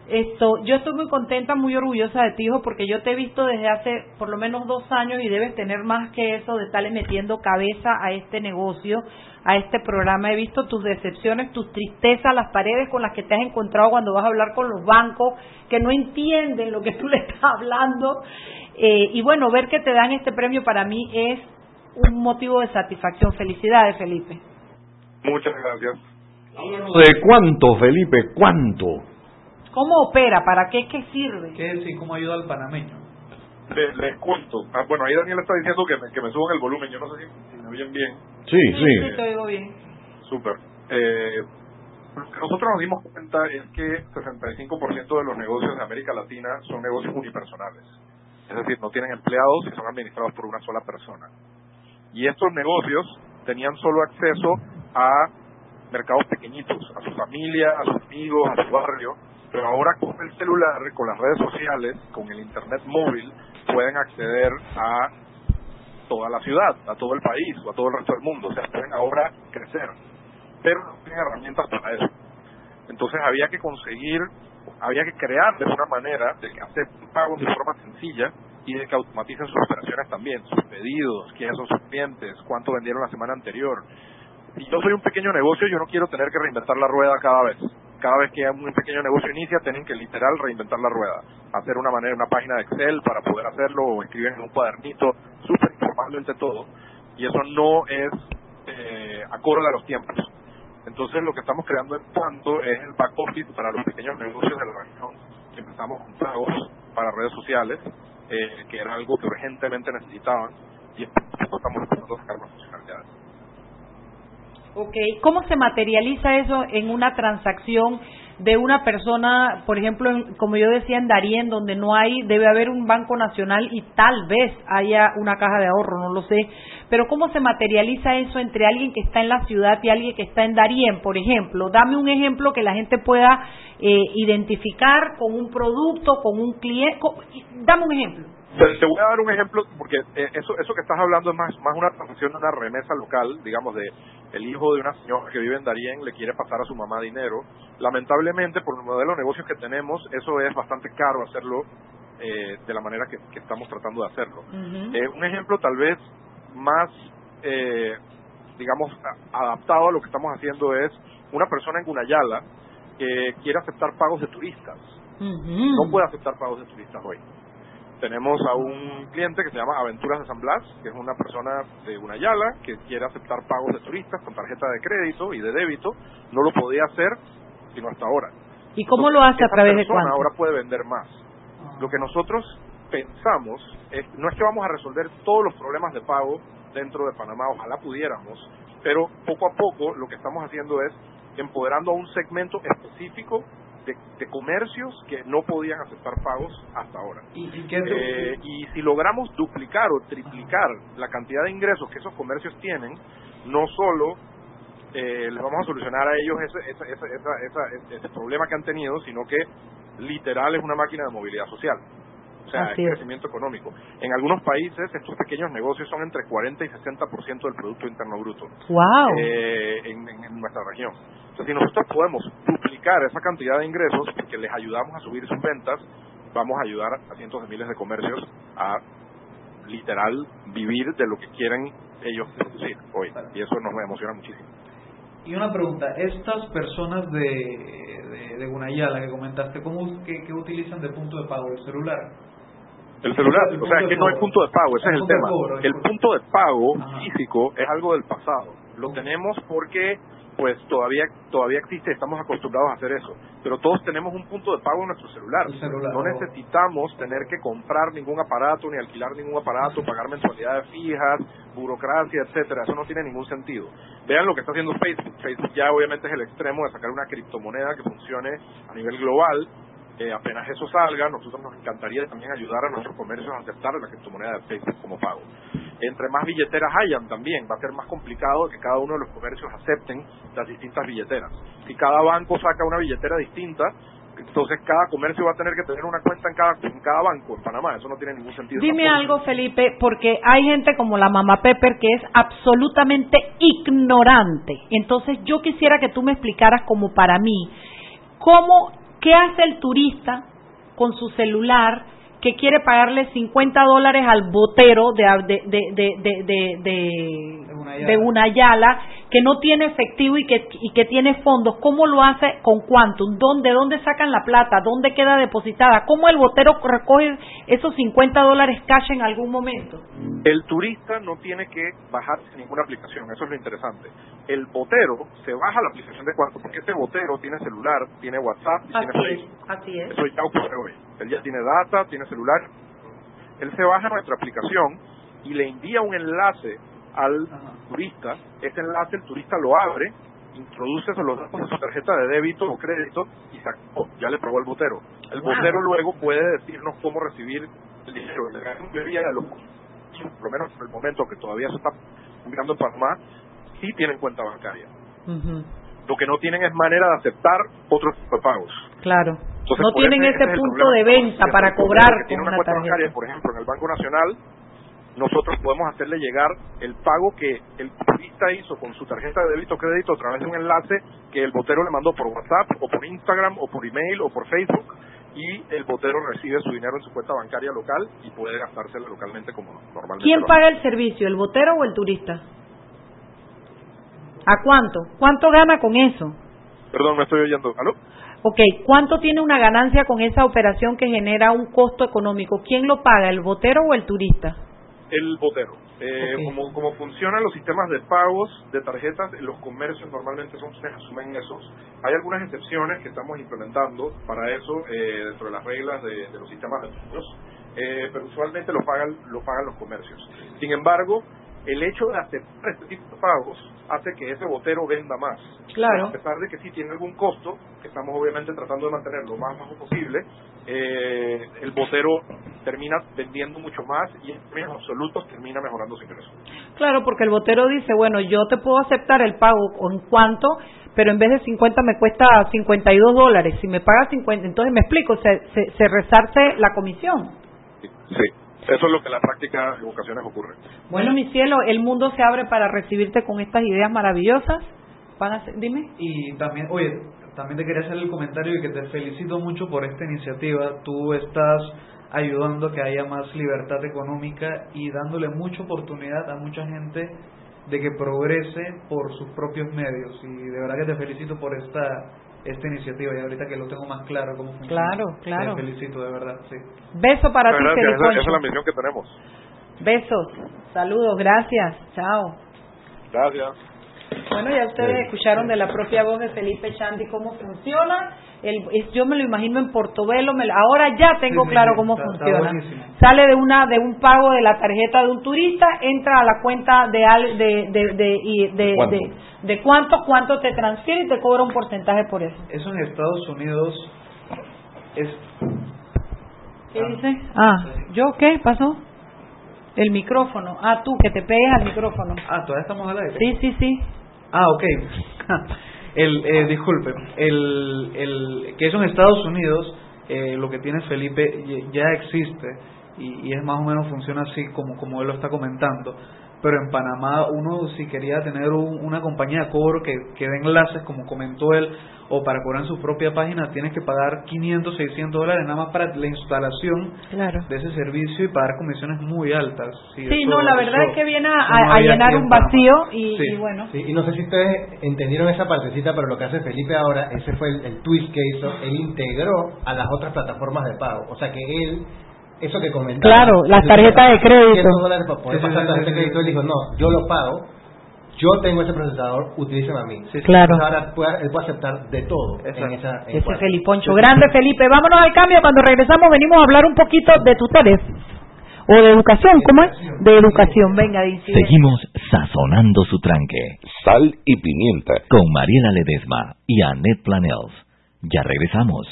Esto, yo estoy muy contenta, muy orgullosa de ti, hijo, porque yo te he visto desde hace por lo menos dos años y debes tener más que eso de estarle metiendo cabeza a este negocio, a este programa. He visto tus decepciones, tus tristezas, las paredes con las que te has encontrado cuando vas a hablar con los bancos, que no entienden lo que tú le estás hablando. Eh, y bueno, ver que te dan este premio para mí es un motivo de satisfacción. Felicidades, Felipe. Muchas gracias. ¿De cuánto, Felipe? ¿Cuánto? ¿Cómo opera? ¿Para qué? ¿Qué sirve? ¿Qué sí, cómo ayuda al panameño? Les, les cuento. Ah, bueno, ahí Daniel está diciendo que me, que me suban el volumen. Yo no sé si, si me oyen bien. Sí, Sí, te oigo bien. Súper. Eh, lo que nosotros nos dimos cuenta es que 65% de los negocios de América Latina son negocios unipersonales. Es decir, no tienen empleados y son administrados por una sola persona. Y estos negocios tenían solo acceso a mercados pequeñitos, a su familia, a sus amigos, a su barrio, pero ahora con el celular, con las redes sociales, con el internet móvil, pueden acceder a toda la ciudad, a todo el país o a todo el resto del mundo. O sea, pueden ahora crecer, pero no tienen herramientas para eso. Entonces había que conseguir, había que crear de una manera de que acepten pagos de forma sencilla y de que automaticen sus operaciones también, sus pedidos, quiénes son sus clientes, cuánto vendieron la semana anterior. Si yo soy un pequeño negocio, yo no quiero tener que reinventar la rueda cada vez. Cada vez que un pequeño negocio inicia, tienen que literal reinventar la rueda. Hacer una manera, una página de Excel para poder hacerlo o escribir en un cuadernito, súper informalmente todo. Y eso no es eh, acorde a los tiempos. Entonces lo que estamos creando en cuanto es el back office para los pequeños negocios de la región. Empezamos con pagos para redes sociales, eh, que era algo que urgentemente necesitaban, y estamos empezando a sacar más funcionalidades. Ok, ¿cómo se materializa eso en una transacción de una persona, por ejemplo, en- como yo decía en Darien, donde no hay, debe haber un banco nacional y tal vez haya una caja de ahorro, no lo sé. Pero ¿cómo se materializa eso entre alguien que está en la ciudad y alguien que está en Darien, por ejemplo? Dame un ejemplo que la gente pueda eh, identificar con un producto, con un cliente. Dame un ejemplo. Te, te voy a dar un ejemplo porque eh, eso eso que estás hablando es más más una transacción de una remesa local, digamos de el hijo de una señora que vive en Darien le quiere pasar a su mamá dinero. Lamentablemente por el modelo de negocios que tenemos eso es bastante caro hacerlo eh, de la manera que, que estamos tratando de hacerlo. Eh, un ejemplo tal vez más, eh, digamos, a- adaptado a lo que estamos haciendo es una persona en Gunayala que quiere aceptar pagos de turistas. No puede aceptar pagos de turistas hoy. Tenemos a un cliente que se llama Aventuras de San Blas, que es una persona de Gunayala que quiere aceptar pagos de turistas con tarjeta de crédito y de débito. No lo podía hacer sino hasta ahora. ¿Y cómo lo hace a través de cuánto? ahora puede vender más. Lo que nosotros pensamos es, no es que vamos a resolver todos los problemas de pago dentro de Panamá, ojalá pudiéramos, pero poco a poco lo que estamos haciendo es empoderando a un segmento específico de, de comercios que no podían aceptar pagos hasta ahora. ¿Y, y qué Eh, y si logramos duplicar o triplicar la cantidad de ingresos que esos comercios tienen, no solo eh, les vamos a solucionar a ellos ese, ese, ese, ese problema que han tenido, sino que literal es una máquina de movilidad social. O sea, Así es. crecimiento económico. En algunos países estos pequeños negocios son entre 40 y 60% del Producto Interno Bruto ¡Wow! eh, en, en- en nuestra región. Entonces, si nosotros podemos duplicar esa cantidad de ingresos, porque les ayudamos a subir sus ventas, vamos a ayudar a cientos de miles de comercios a literal vivir de lo que quieren ellos producir hoy. Y eso nos emociona muchísimo. Y una pregunta, estas personas de, de, de Gunayala que comentaste, ¿cómo que, que utilizan de punto de pago el celular? El celular, El o sea, es que no hay punto de pago, ese El es el tema. cobro, El punto de pago físico es algo del pasado. Lo tenemos porque pues todavía todavía existe, estamos acostumbrados a hacer eso. Pero todos tenemos un punto de pago en nuestro celular. No necesitamos tener que comprar ningún aparato, ni alquilar ningún aparato, pagar mensualidades fijas, burocracia, etcétera. Eso no tiene ningún sentido. Vean lo que está haciendo Facebook. Facebook ya obviamente es el extremo de sacar una criptomoneda que funcione a nivel global. Eh, apenas eso salga, nosotros nos encantaría también ayudar a nuestros comercios a aceptar la criptomoneda de Facebook como pago. Entre más billeteras hayan también, va a ser más complicado que cada uno de los comercios acepten las distintas billeteras. Si cada banco saca una billetera distinta, entonces cada comercio va a tener que tener una cuenta en cada, en cada banco en Panamá. Eso no tiene ningún sentido. Dime algo, Felipe, porque hay gente como la mamá Pepper que es absolutamente ignorante. Entonces yo quisiera que tú me explicaras como para mí, cómo, qué hace el turista con su celular que quiere pagarle 50 dólares al botero de, de, de, de, de, de Gunayala, que no tiene efectivo y que, y que tiene fondos. ¿Cómo lo hace con Quantum? ¿Dónde, ¿Dónde sacan la plata? ¿Dónde queda depositada? ¿Cómo el botero recoge esos 50 dólares cash en algún momento? El turista no tiene que bajarse ninguna aplicación, eso es lo interesante. El botero se baja la aplicación de Cuanto, porque ese botero tiene celular, tiene WhatsApp y tiene es, Facebook. así es. Eso ya ocurre hoy. Él ya tiene data, tiene celular. Él se baja nuestra aplicación y le envía un enlace al turista. Ese enlace el turista lo abre, introduce los datos de su tarjeta de débito o crédito y se acabó. Ya le probó el botero. El Wow. botero luego puede decirnos cómo recibir el dinero. Los por lo menos en el momento que todavía se está mirando en Panamá, sí tienen cuenta bancaria. Lo que no tienen es manera de aceptar otros pagos. Claro. Entonces, no tienen ese- punto de venta para cobrar tiene una cuenta bancaria, por ejemplo, en el Banco Nacional, nosotros podemos hacerle llegar el pago que el turista hizo con su tarjeta de débito o crédito a través de un enlace que el botero le mandó por WhatsApp o por Instagram o por email o por Facebook y el botero recibe su dinero en su cuenta bancaria local y puede gastárselo localmente como normalmente ¿Quién paga el servicio, el botero o el turista? ¿A cuánto? ¿Cuánto gana con eso? Perdón, me estoy oyendo. ¿Aló? Ok, ¿cuánto tiene una ganancia con esa operación que genera un costo económico? ¿Quién lo paga, el botero o el turista? El botero. Eh, como, como funcionan los sistemas de pagos de tarjetas, los comercios normalmente son quienes asumen esos. Hay algunas excepciones que estamos implementando para eso eh, dentro de las reglas de, de los sistemas de pagos, eh, pero usualmente lo pagan, lo pagan los comercios. Sin embargo, el hecho de aceptar este tipo de pagos hace que ese botero venda más. Claro. A pesar de que sí tiene algún costo, que estamos obviamente tratando de mantener lo más bajo posible, eh, el botero termina vendiendo mucho más y en términos absolutos termina mejorando su ingreso. Claro, porque el botero dice, bueno, yo te puedo aceptar el pago en cuanto, pero en vez de 50 me cuesta 52 dólares. Si me paga 50, entonces me explico, se, se, se resarce la comisión. Sí, eso es lo que en la práctica en ocasiones ocurre. Bueno, mi cielo, el mundo se abre para recibirte con estas ideas maravillosas. Van a ser- dime. Y también, oye, también te quería hacer el comentario y que te felicito mucho por esta iniciativa. Tú estás ayudando a que haya más libertad económica y dándole mucha oportunidad a mucha gente de que progrese por sus propios medios. Y de verdad que te felicito por esta esta iniciativa y ahorita que lo tengo más claro cómo funciona. Claro, claro. Te felicito, de verdad, sí. Beso para ti, esa, esa es la misión que tenemos. Besos, saludos, gracias, chao. Gracias. Bueno, ya ustedes escucharon de la propia voz de Felipe Chanti cómo funciona. El, yo me lo imagino en Portobelo. me ahora ya tengo claro cómo está- funciona. Sale de una de un pago de la tarjeta de un turista, entra a la cuenta de de de de, de, ¿Cuánto? de- cuánto cuánto te transfiere y te cobra un porcentaje por eso. Eso en Estados Unidos es ¿Qué dice? Ah, ¿yo qué pasó? El micrófono. Ah, tú que te pegues al micrófono. Ah, todavía estamos al aire. Sí, sí, sí. Ah, ok. El, eh, disculpe, el, el, que eso en Estados Unidos, eh, lo que tiene Felipe ya- existe y, y es más o menos funciona así como, como él lo está comentando. Pero en Panamá uno si quería tener un- una compañía de cobro que, que dé enlaces, como comentó él, o para cobrar en su propia página, tienes que pagar 500, 600 dólares nada más para la instalación Claro. de ese servicio y pagar comisiones muy altas. Sí, no, la verdad es que viene a, no llenar un vacío y, Sí. y bueno. Sí, y no sé si ustedes entendieron esa partecita, pero lo que hace Felipe ahora, ese fue el, el twist que hizo, él integró a las otras plataformas de pago. O sea que él, eso que comentaba. Claro, las tarjetas de crédito. 100 dólares para poder Sí, sí, pasar sí, tarjeta de crédito, él dijo, no, yo lo pago, yo tengo ese procesador, utilíceme a mí. Claro. Ahora puede- él puede aceptar de todo en esa... en Ese. Feliponcho. Grande Felipe. Vámonos al cambio. Cuando regresamos venimos a hablar un poquito de tutores. O de educación, ¿cómo es? De educación. Venga, dice. Seguimos sazonando su tranque. Sal y pimienta. Con Mariela Ledesma y Annette Planels. Ya regresamos.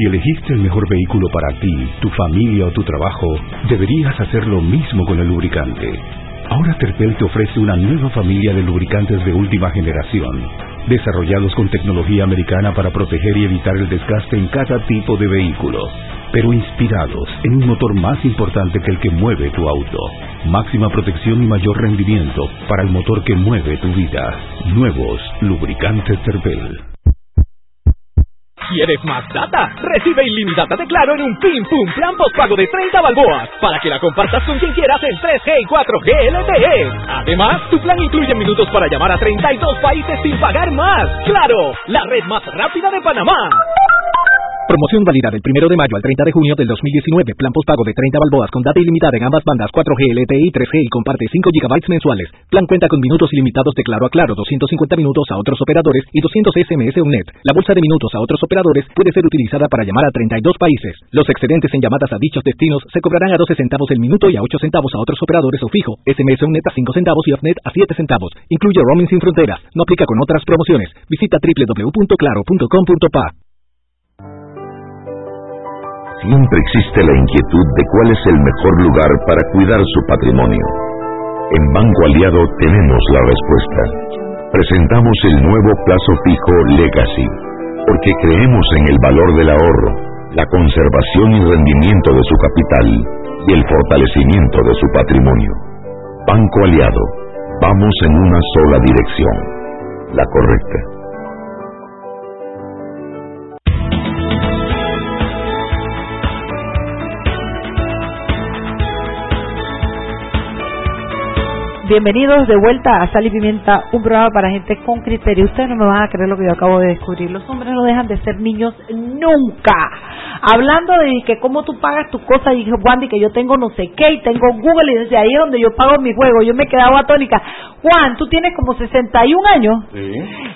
Si elegiste el mejor vehículo para ti, tu familia o tu trabajo, deberías hacer lo mismo con el lubricante. Ahora Terpel te ofrece una nueva familia de lubricantes de última generación, desarrollados con tecnología americana para proteger y evitar el desgaste en cada tipo de vehículo, pero inspirados en un motor más importante que el que mueve tu auto. Máxima protección y mayor rendimiento para el motor que mueve tu vida. Nuevos lubricantes Terpel. ¿Quieres más data? Recibe ilimitada de Claro en un Pim Pum Plan Postpago de 30 balboas para que la compartas con quien quieras en 3G y 4G LTE. Además, tu plan incluye minutos para llamar a 32 países sin pagar más. ¡Claro! La red más rápida de Panamá. Promoción válida del 1 de mayo al 30 de junio del 2019. Plan postpago de 30 balboas con data ilimitada en ambas bandas 4G, LTE y 3G y comparte 5 GB mensuales. Plan cuenta con minutos ilimitados de Claro a Claro, 250 minutos a otros operadores y 200 SMS UNET. La bolsa de minutos a otros operadores puede ser utilizada para llamar a 32 países. Los excedentes en llamadas a dichos destinos se cobrarán a 12 centavos el minuto y a 8 centavos a otros operadores o fijo. SMS UNET a 5 centavos y OFNET a 7 centavos. Incluye roaming sin fronteras. No aplica con otras promociones. Visita www.claro.com.pa. Siempre existe la inquietud de cuál es el mejor lugar para cuidar su patrimonio. En Banco Aliado tenemos la respuesta. Presentamos el nuevo plazo fijo Legacy, porque creemos en el valor del ahorro, la conservación y rendimiento de su capital y el fortalecimiento de su patrimonio. Banco Aliado, vamos en una sola dirección, la correcta. Bienvenidos de vuelta a Sal y Pimienta, un programa para gente con criterio. Ustedes no me van a creer lo que yo acabo de descubrir. Los hombres no dejan de ser niños nunca. hablando de que cómo tú pagas tus cosas, y dije, Wandy, que yo tengo no sé qué, y tengo Google, y desde ahí es donde yo pago mi juego. Yo me quedaba atónica. Juan, tú tienes como 61 años, Sí.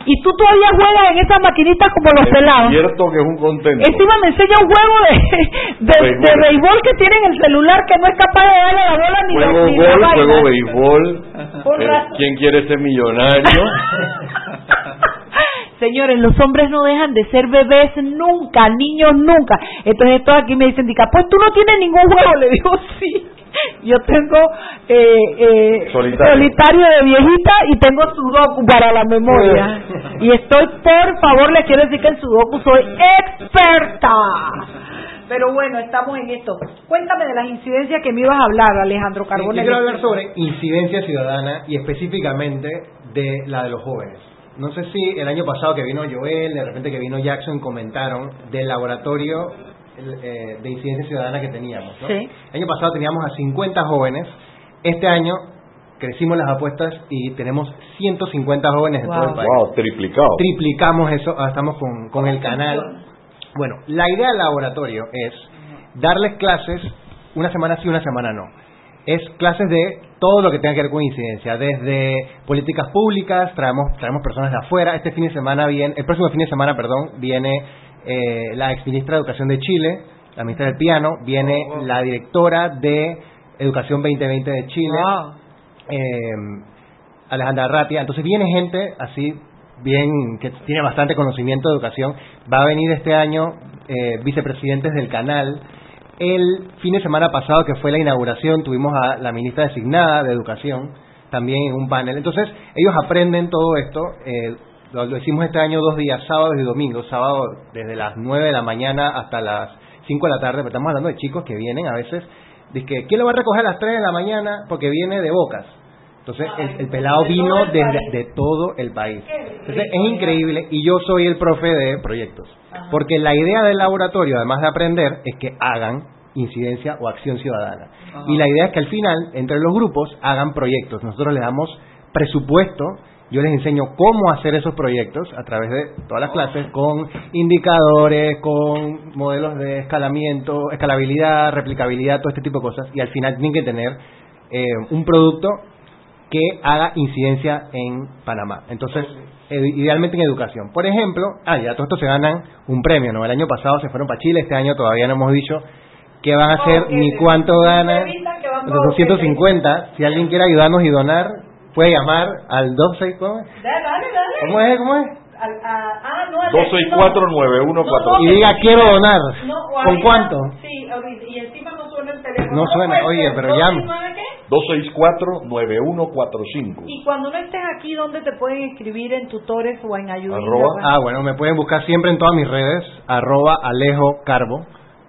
y tú todavía juegas en esas maquinitas como los pelados. Es cierto que es un contento. Encima me enseña un juego de, de, Béisbol. de béisbol que tiene en el celular que no es capaz de darle la bola ni Juego la, ni la gol, vaina. juego béisbol. ¿Quién quiere ser millonario? Señores, los hombres no dejan de ser bebés nunca, niños nunca. Entonces todos aquí me dicen, pues tú no tienes ningún juego. Le digo, sí. Yo tengo eh, eh, Solitario. solitario de viejita y tengo sudoku para la memoria. y estoy, por favor, les quiero decir que en sudoku soy experta. Pero bueno, estamos en esto. Cuéntame de las incidencias que me ibas a hablar, Alejandro Sí, Carbone. quiero hablar sobre incidencia ciudadana y específicamente de la de los jóvenes. No sé si el año pasado que vino Joel, de repente que vino Jackson, comentaron del laboratorio eh, de incidencia ciudadana que teníamos. ¿no? Sí. El año pasado teníamos a 50 jóvenes. Este año crecimos las apuestas y tenemos 150 jóvenes en todo el país. Wow, triplicado. Triplicamos eso, ahora estamos con, con el canal. Bueno, la idea del laboratorio es darles clases una semana sí, una semana no. Es clases de todo lo que tenga que ver con incidencia, desde políticas públicas, traemos, traemos personas de afuera. Este fin de semana viene, el próximo fin de semana, perdón, viene eh, la ex ministra de Educación de Chile, la ministra del Piano, viene la directora de Educación 2020 de Chile, eh, Alejandra Ratia. Entonces viene gente así, bien, que tiene bastante conocimiento de educación. Va a venir este año eh, vicepresidentes del canal. El fin de semana pasado, que fue la inauguración, tuvimos a la ministra designada de Educación también en un panel. Entonces, ellos aprenden todo esto. eh, lo, hicimos este año dos días, sábados y domingos. Sábado desde las 9 de la mañana hasta las 5 de la tarde. Pero estamos hablando de chicos que vienen a veces. Dice ¿quién lo va a recoger a las 3 de la mañana? Porque viene de Bocas. Entonces, el, el pelado vino desde de todo el país. Entonces, es increíble y yo soy el profe de proyectos. Porque la idea del laboratorio, además de aprender, es que hagan incidencia o acción ciudadana. Y la idea es que al final, entre los grupos, hagan proyectos. Nosotros les damos presupuesto, yo les enseño cómo hacer esos proyectos a través de todas las clases, con indicadores, con modelos de escalamiento, escalabilidad, replicabilidad, todo este tipo de cosas. Y al final tienen que tener eh, un producto que haga incidencia en Panamá. Entonces, idealmente en educación. Por ejemplo, ah, ya todos estos se ganan un premio, ¿no? El año pasado se fueron para Chile, este año todavía no hemos dicho qué van a hacer ni cuánto ganan. Son 150. Si alguien quiere ayudarnos y donar, puede llamar al 12. ¿Cómo es? Dale, dale, dale. ¿Cómo es? ¿Cómo es? Ah, no, al- 2649145. Y diga, quiero donar. ¿Con cuánto? Sí, y encima no suena el teléfono. No suena, puede oye, ser? pero ¿Dos, llame. seis, nueve, qué? 2649145. Y cuando no estés aquí, ¿dónde te pueden escribir en tutores o en ayuda? Ah, bueno, me pueden buscar siempre en todas mis redes, arroba Alejo Carbo.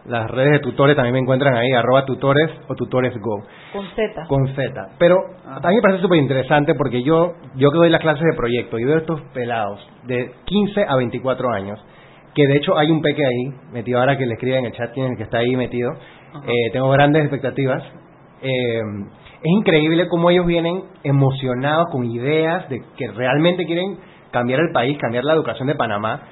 Las redes de tutores también me encuentran ahí, arroba tutores o tutores go, Con Z. con Z. Pero a mí me parece súper interesante porque yo, yo que doy las clases de proyecto y veo estos pelados de 15 a 24 años, que de hecho hay un peque ahí, metido ahora que le escribe en el chat, tienen que está ahí metido. Eh, tengo grandes expectativas. Eh, es increíble cómo ellos vienen emocionados con ideas de que realmente quieren cambiar el país, cambiar la educación de Panamá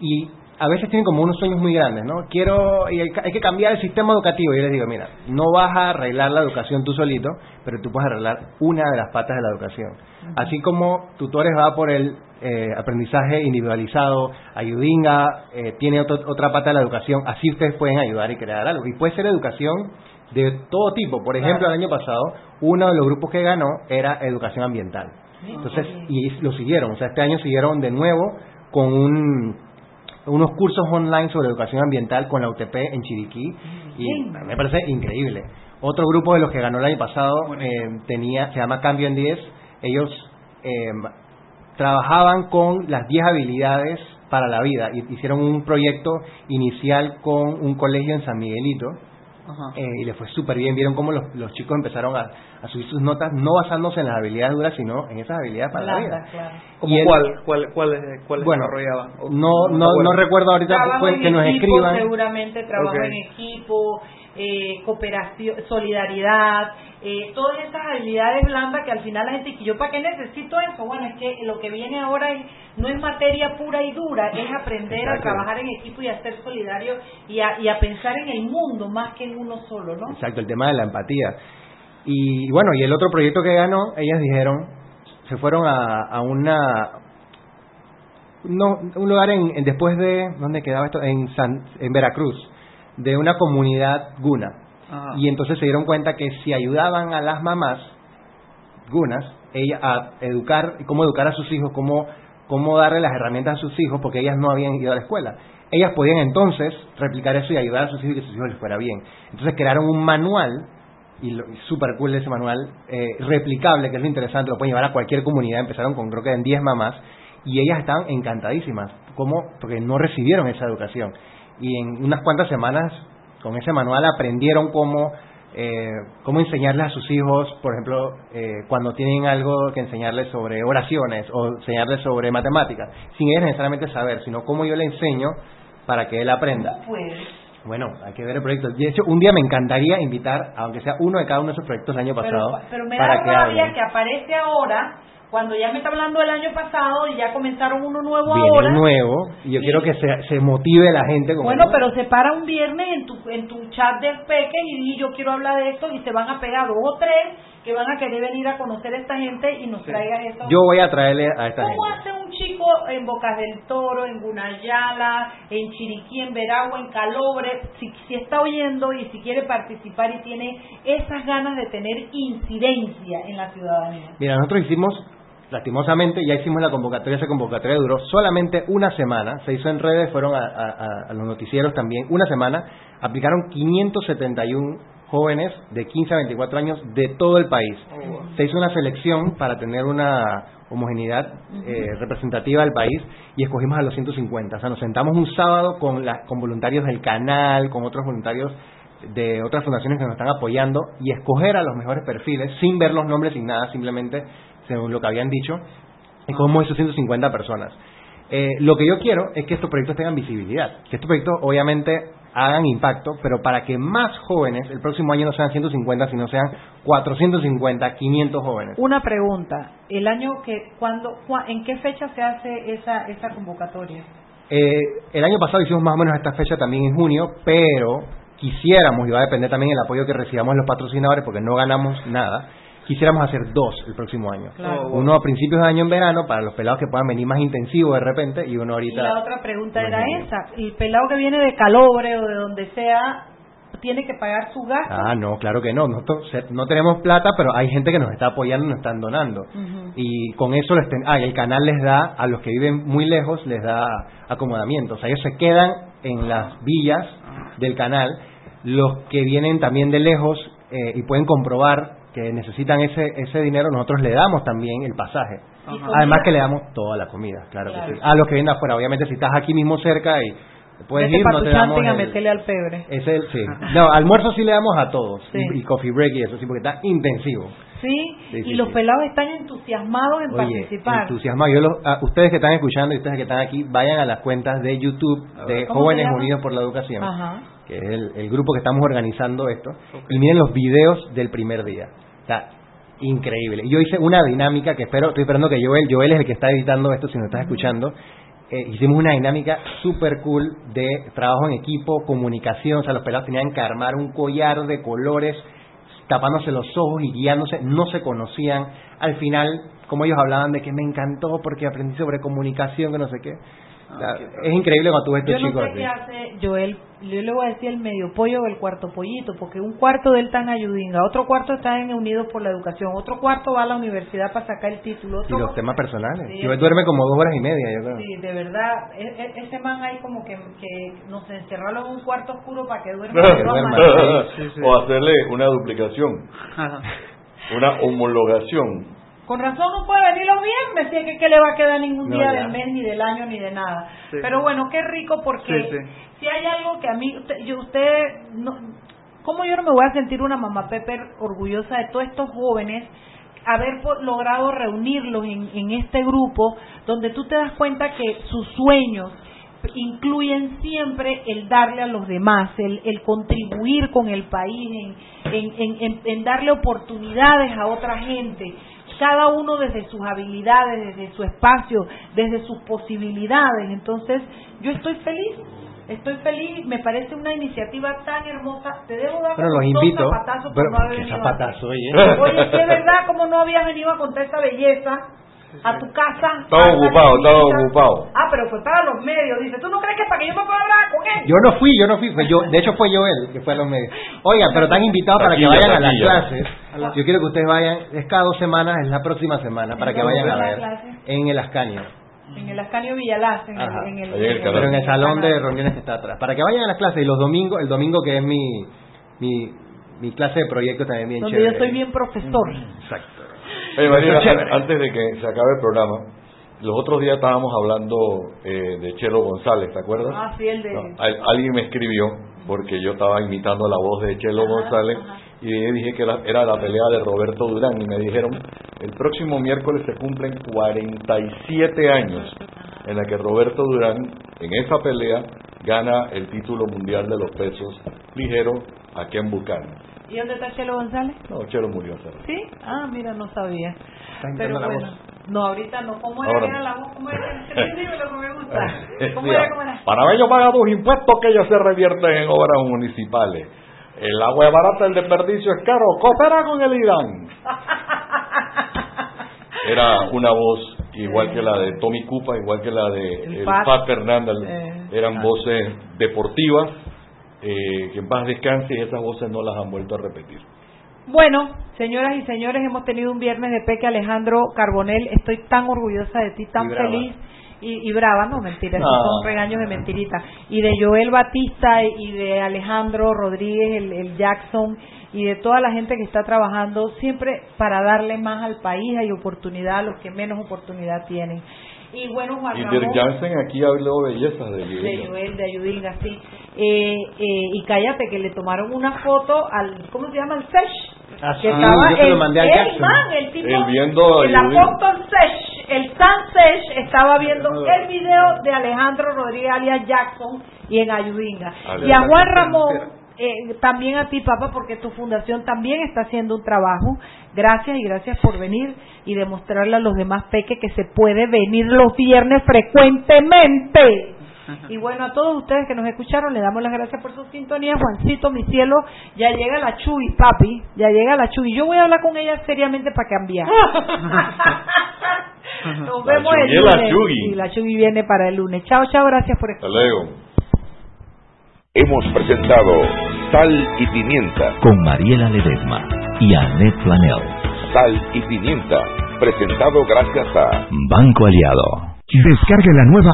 y a veces tienen como unos sueños muy grandes, ¿no? Quiero, y hay, hay que cambiar el sistema educativo. Y yo les digo, mira, no vas a arreglar la educación tú solito, pero tú puedes arreglar una de las patas de la educación. Así como Tutores va por el eh, aprendizaje individualizado, Ayudinga eh, tiene otro- otra pata de la educación, así ustedes pueden ayudar y crear algo. Y puede ser educación de todo tipo. Por ejemplo, el año pasado, uno de los grupos que ganó era educación ambiental. Entonces, y lo siguieron, o sea, este año siguieron de nuevo con un unos cursos online sobre educación ambiental con la UTP en Chiriquí y me parece increíble. Otro grupo de los que ganó el año pasado eh, tenía se llama Cambio en 10. Ellos eh, trabajaban con las 10 habilidades para la vida. y Hicieron un proyecto inicial con un colegio en San Miguelito eh, y les fue súper bien. Vieron cómo los, los chicos empezaron a, a subir sus notas, no basándose en las habilidades duras, sino en esas habilidades para la vida. ¿Cómo Y el- cuál, cuál, cuál, cuál Bueno, desarrollaban? No, no, no recuerdo ahorita pues, que nos equipo, escriban. seguramente trabajo Ok. en equipo, eh, cooperación, solidaridad, eh, todas esas habilidades blandas que al final la gente dice, ¿yo para qué necesito eso? Bueno, es que lo que viene ahora es, no es materia pura y dura, es aprender a trabajar en equipo y a ser solidario y a, y a pensar en el mundo más que en uno solo, ¿no? Exacto, el tema de la empatía. Y bueno, y el otro proyecto que ganó, ellas dijeron, se fueron a, a una no, un lugar en, después de dónde quedaba esto en San, en Veracruz de una comunidad guna. Y entonces se dieron cuenta que si ayudaban a las mamás gunas ella a educar cómo educar a sus hijos cómo cómo darle las herramientas a sus hijos porque ellas no habían ido a la escuela. Ellas podían entonces replicar eso y ayudar a sus hijos y que sus hijos les fuera bien. Entonces crearon un manual y, súper cool ese manual, eh, replicable, que es lo interesante, lo pueden llevar a cualquier comunidad, empezaron con creo que en 10 mamás, y ellas estaban encantadísimas, ¿cómo? Porque no recibieron esa educación. Y en unas cuantas semanas, con ese manual, aprendieron cómo, eh, cómo enseñarles a sus hijos, por ejemplo, eh, cuando tienen algo que enseñarles sobre oraciones o enseñarles sobre matemáticas, sin ellas necesariamente saber, sino cómo yo le enseño para que él aprenda. Bueno, hay que ver el proyecto. De hecho, un día me encantaría invitar, aunque sea uno de cada uno de esos proyectos del año pasado. Pero, me da rabia que aparece ahora cuando ya me está hablando del año pasado y ya comenzaron uno nuevo Viene ahora. nuevo y yo quiero que se, se motive la gente. bueno, pero se para un viernes en tu, en tu chat del peque y, yo quiero hablar de esto y se van a pegar dos o tres que van a querer venir a conocer a esta gente y nos traigan esto. Yo voy a traerle a esta gente. ¿Cómo hace un chico en Bocas del Toro, en Gunayala, en Chiriquí, en Veragua, en Calobre, si, si está oyendo y si quiere participar y tiene esas ganas de tener incidencia en la ciudadanía? Mira, nosotros hicimos lastimosamente ya hicimos la convocatoria, esa convocatoria duró solamente una semana, se hizo en redes, fueron a, los noticieros también, una semana, aplicaron 571 jóvenes de 15 a 24 años de todo el país. Oh, se hizo una selección para tener una homogeneidad eh, representativa del país y escogimos a los 150. O sea, nos sentamos un sábado con, con voluntarios del canal, con otros voluntarios de otras fundaciones que nos están apoyando y escoger a los mejores perfiles sin ver los nombres, sin nada, simplemente según lo que habían dicho, y como esos 150 personas. Eh, lo que yo quiero es que estos proyectos tengan visibilidad, que estos proyectos obviamente hagan impacto, pero para que más jóvenes, el próximo año no sean 150, sino sean 450, 500 jóvenes. Una pregunta, el año que, cuando, ¿en qué fecha se hace esa, esa convocatoria? Eh, el año pasado hicimos más o menos esta fecha también en junio, pero quisiéramos, y va a depender también el apoyo que recibamos los patrocinadores, porque no ganamos nada, quisiéramos hacer dos el próximo año. Uno a principios de año en verano para los pelados que puedan venir más intensivos de repente y uno ahorita. Y la otra pregunta era esa: el pelado que viene de Calobre o de donde sea tiene que pagar su gasto. Ah, no, claro que no. Nosotros no tenemos plata, pero hay gente que nos está apoyando y nos están donando. Y con eso les ah, el canal les da, a los que viven muy lejos, les da acomodamiento. O sea, ellos se quedan en las villas del canal. Los que vienen también de lejos eh, y pueden comprobar que necesitan ese, ese dinero, nosotros le damos también el pasaje. Además que le damos toda la comida, claro, que sí. A los que vienen afuera, obviamente si estás aquí mismo cerca y puedes ir, no te damos a meterle al pebre. Es el, sí. No, almuerzo sí le damos a todos, y, coffee break y eso sí, porque está intensivo. Sí, y los pelados están entusiasmados en participar. entusiasmados. Yo ustedes que están escuchando y ustedes que están aquí, vayan a las cuentas de YouTube de Jóvenes Unidos por la Educación. que es el, grupo que estamos organizando esto, y miren los videos del primer día. Está increíble. Yo hice una dinámica que espero, estoy esperando que Joel, Joel es el que está editando esto, si nos estás escuchando. Eh, hicimos una dinámica super cool de trabajo en equipo, comunicación, o sea, los pelados tenían que armar un collar de colores, tapándose los ojos y guiándose, no se conocían. Al final, como ellos hablaban de que me encantó porque aprendí sobre comunicación, que no sé qué es increíble cuando tú ves este chico no sé qué hace Joel, yo le voy a decir el medio pollo o el cuarto pollito, porque un cuarto de él está en Ayudinga, otro cuarto está en Unidos por la Educación, otro cuarto va a la universidad para sacar el título. y los temas personales. Joel duerme como dos horas y media, yo creo. Sí, de verdad. E, e, ese man ahí como que, que nos encerraron en un cuarto oscuro para que duerma. o hacerle una duplicación. una homologación con razón no puede venir los viernes, si es que, le va a quedar ningún día del mes, ni del año, ni de nada. Pero bueno, qué rico porque si hay algo que a mí, usted, yo, usted no, ¿cómo yo no me voy a sentir una mamá Pepper orgullosa de todos estos jóvenes? haber logrado reunirlos en, en este grupo donde tú te das cuenta que sus sueños incluyen siempre el darle a los demás, el, el contribuir con el país, en, en, en, en darle oportunidades a otra gente cada uno desde sus habilidades, desde su espacio, desde sus posibilidades. Entonces, yo estoy feliz, estoy feliz, me parece una iniciativa tan hermosa. Te debo dar Pero los invito. zapatazos por Pero, no haber ¿qué venido zapatazo, oye? Oye, ¿qué verdad como no habías venido a contar esa belleza? A tu casa. La ocupado, niñita? ocupado. Ah, pero fue para los medios. Dice, ¿tú no crees que para que yo me pueda hablar con él? Yo no fui, yo no fui, fue yo, de hecho fue Joel que fue a los medios. Oigan, pero están invitados para que Taquilla, vayan a las clases. Yo quiero que ustedes vayan, es cada dos semanas, es la próxima semana, para que ¿En dónde vayan a es ver en el Ascanio. En el Ascanio Villalaz, en, el, en Pero en el salón de reuniones que está atrás. Para que vayan a las clases y los domingos, el domingo que es mi mi, mi clase de proyecto también bien Donde chévere. yo soy bien profesor. Exacto. Oye, María, antes de que se acabe el programa, los otros días estábamos hablando eh, de Chelo González, ¿te acuerdas? Ah, sí, el de... No, al- alguien me escribió porque yo estaba imitando la voz de Chelo González y dije que era, era la pelea de Roberto Durán y me dijeron el próximo miércoles se cumplen 47 años en la que Roberto Durán en esa pelea gana el título mundial de los pesos ligeros a Ken Buchanan. ¿Y dónde está Chelo González? No, Chelo murió. ¿sabes? ¿Sí? Ah, mira, no sabía. Pero la bueno, voz. no, ahorita no. ¿Cómo era, Ahora la voz? ¿Cómo era? Dime lo que me gusta. ¿Cómo era? ¿Cómo era? Panameño paga tus impuestos que ellos se revierten en obras municipales. El agua es barata, el desperdicio es caro. Coopera con el Irán. Era una voz igual que la de Tommy Cupa, igual que la de El el Pat. Pat Fernández. Eh. Eran voces deportivas eh, que en paz descanse y esas voces no las han vuelto a repetir. Bueno, señoras y señores, hemos tenido un viernes de Peque Alejandro Carbonel. Estoy tan orgullosa de ti, tan Y feliz. Y, y brava, no, mentira, esos son regaños de mentirita. Y de Joel Batista y de Alejandro Rodríguez, el, el Jackson, y de toda la gente que está trabajando siempre para darle más al país y oportunidad a los que menos oportunidad tienen. Y bueno, Juan Y Ramón, aquí habló bellezas de de Yudhilda. Joel, de Ayudilga, sí. Eh, eh, y cállate, que le tomaron una foto al, ¿cómo se llama? El Sesh. Ah, que sí, estaba yo se lo el- mandé a el man, el tipo, Él viendo a el apóstol Sesh, el San Sesh, estaba viendo el video de Alejandro Rodríguez alias Jackson y en Ayudinga. Y a Juan Ramón, eh, también a ti, papá, porque tu fundación también está haciendo un trabajo. Gracias y gracias por venir y demostrarle a los demás peques que se puede venir los viernes frecuentemente. Y bueno, a todos ustedes que nos escucharon, le damos las gracias por su sintonía. Juancito, mi cielo, ya llega la Chuy, papi, ya llega la Chuy. Yo voy a hablar con ella seriamente para cambiar. Nos La vemos el Chuy es la lunes. Chuy. Sí, la Chuy viene para el lunes. Chao, chao, gracias por Hasta escuchar. luego. Hemos presentado Sal y Pimienta. Con Mariela Ledesma y Annette Planel. Sal y Pimienta. Presentado gracias a Banco Aliado. Descarga la nueva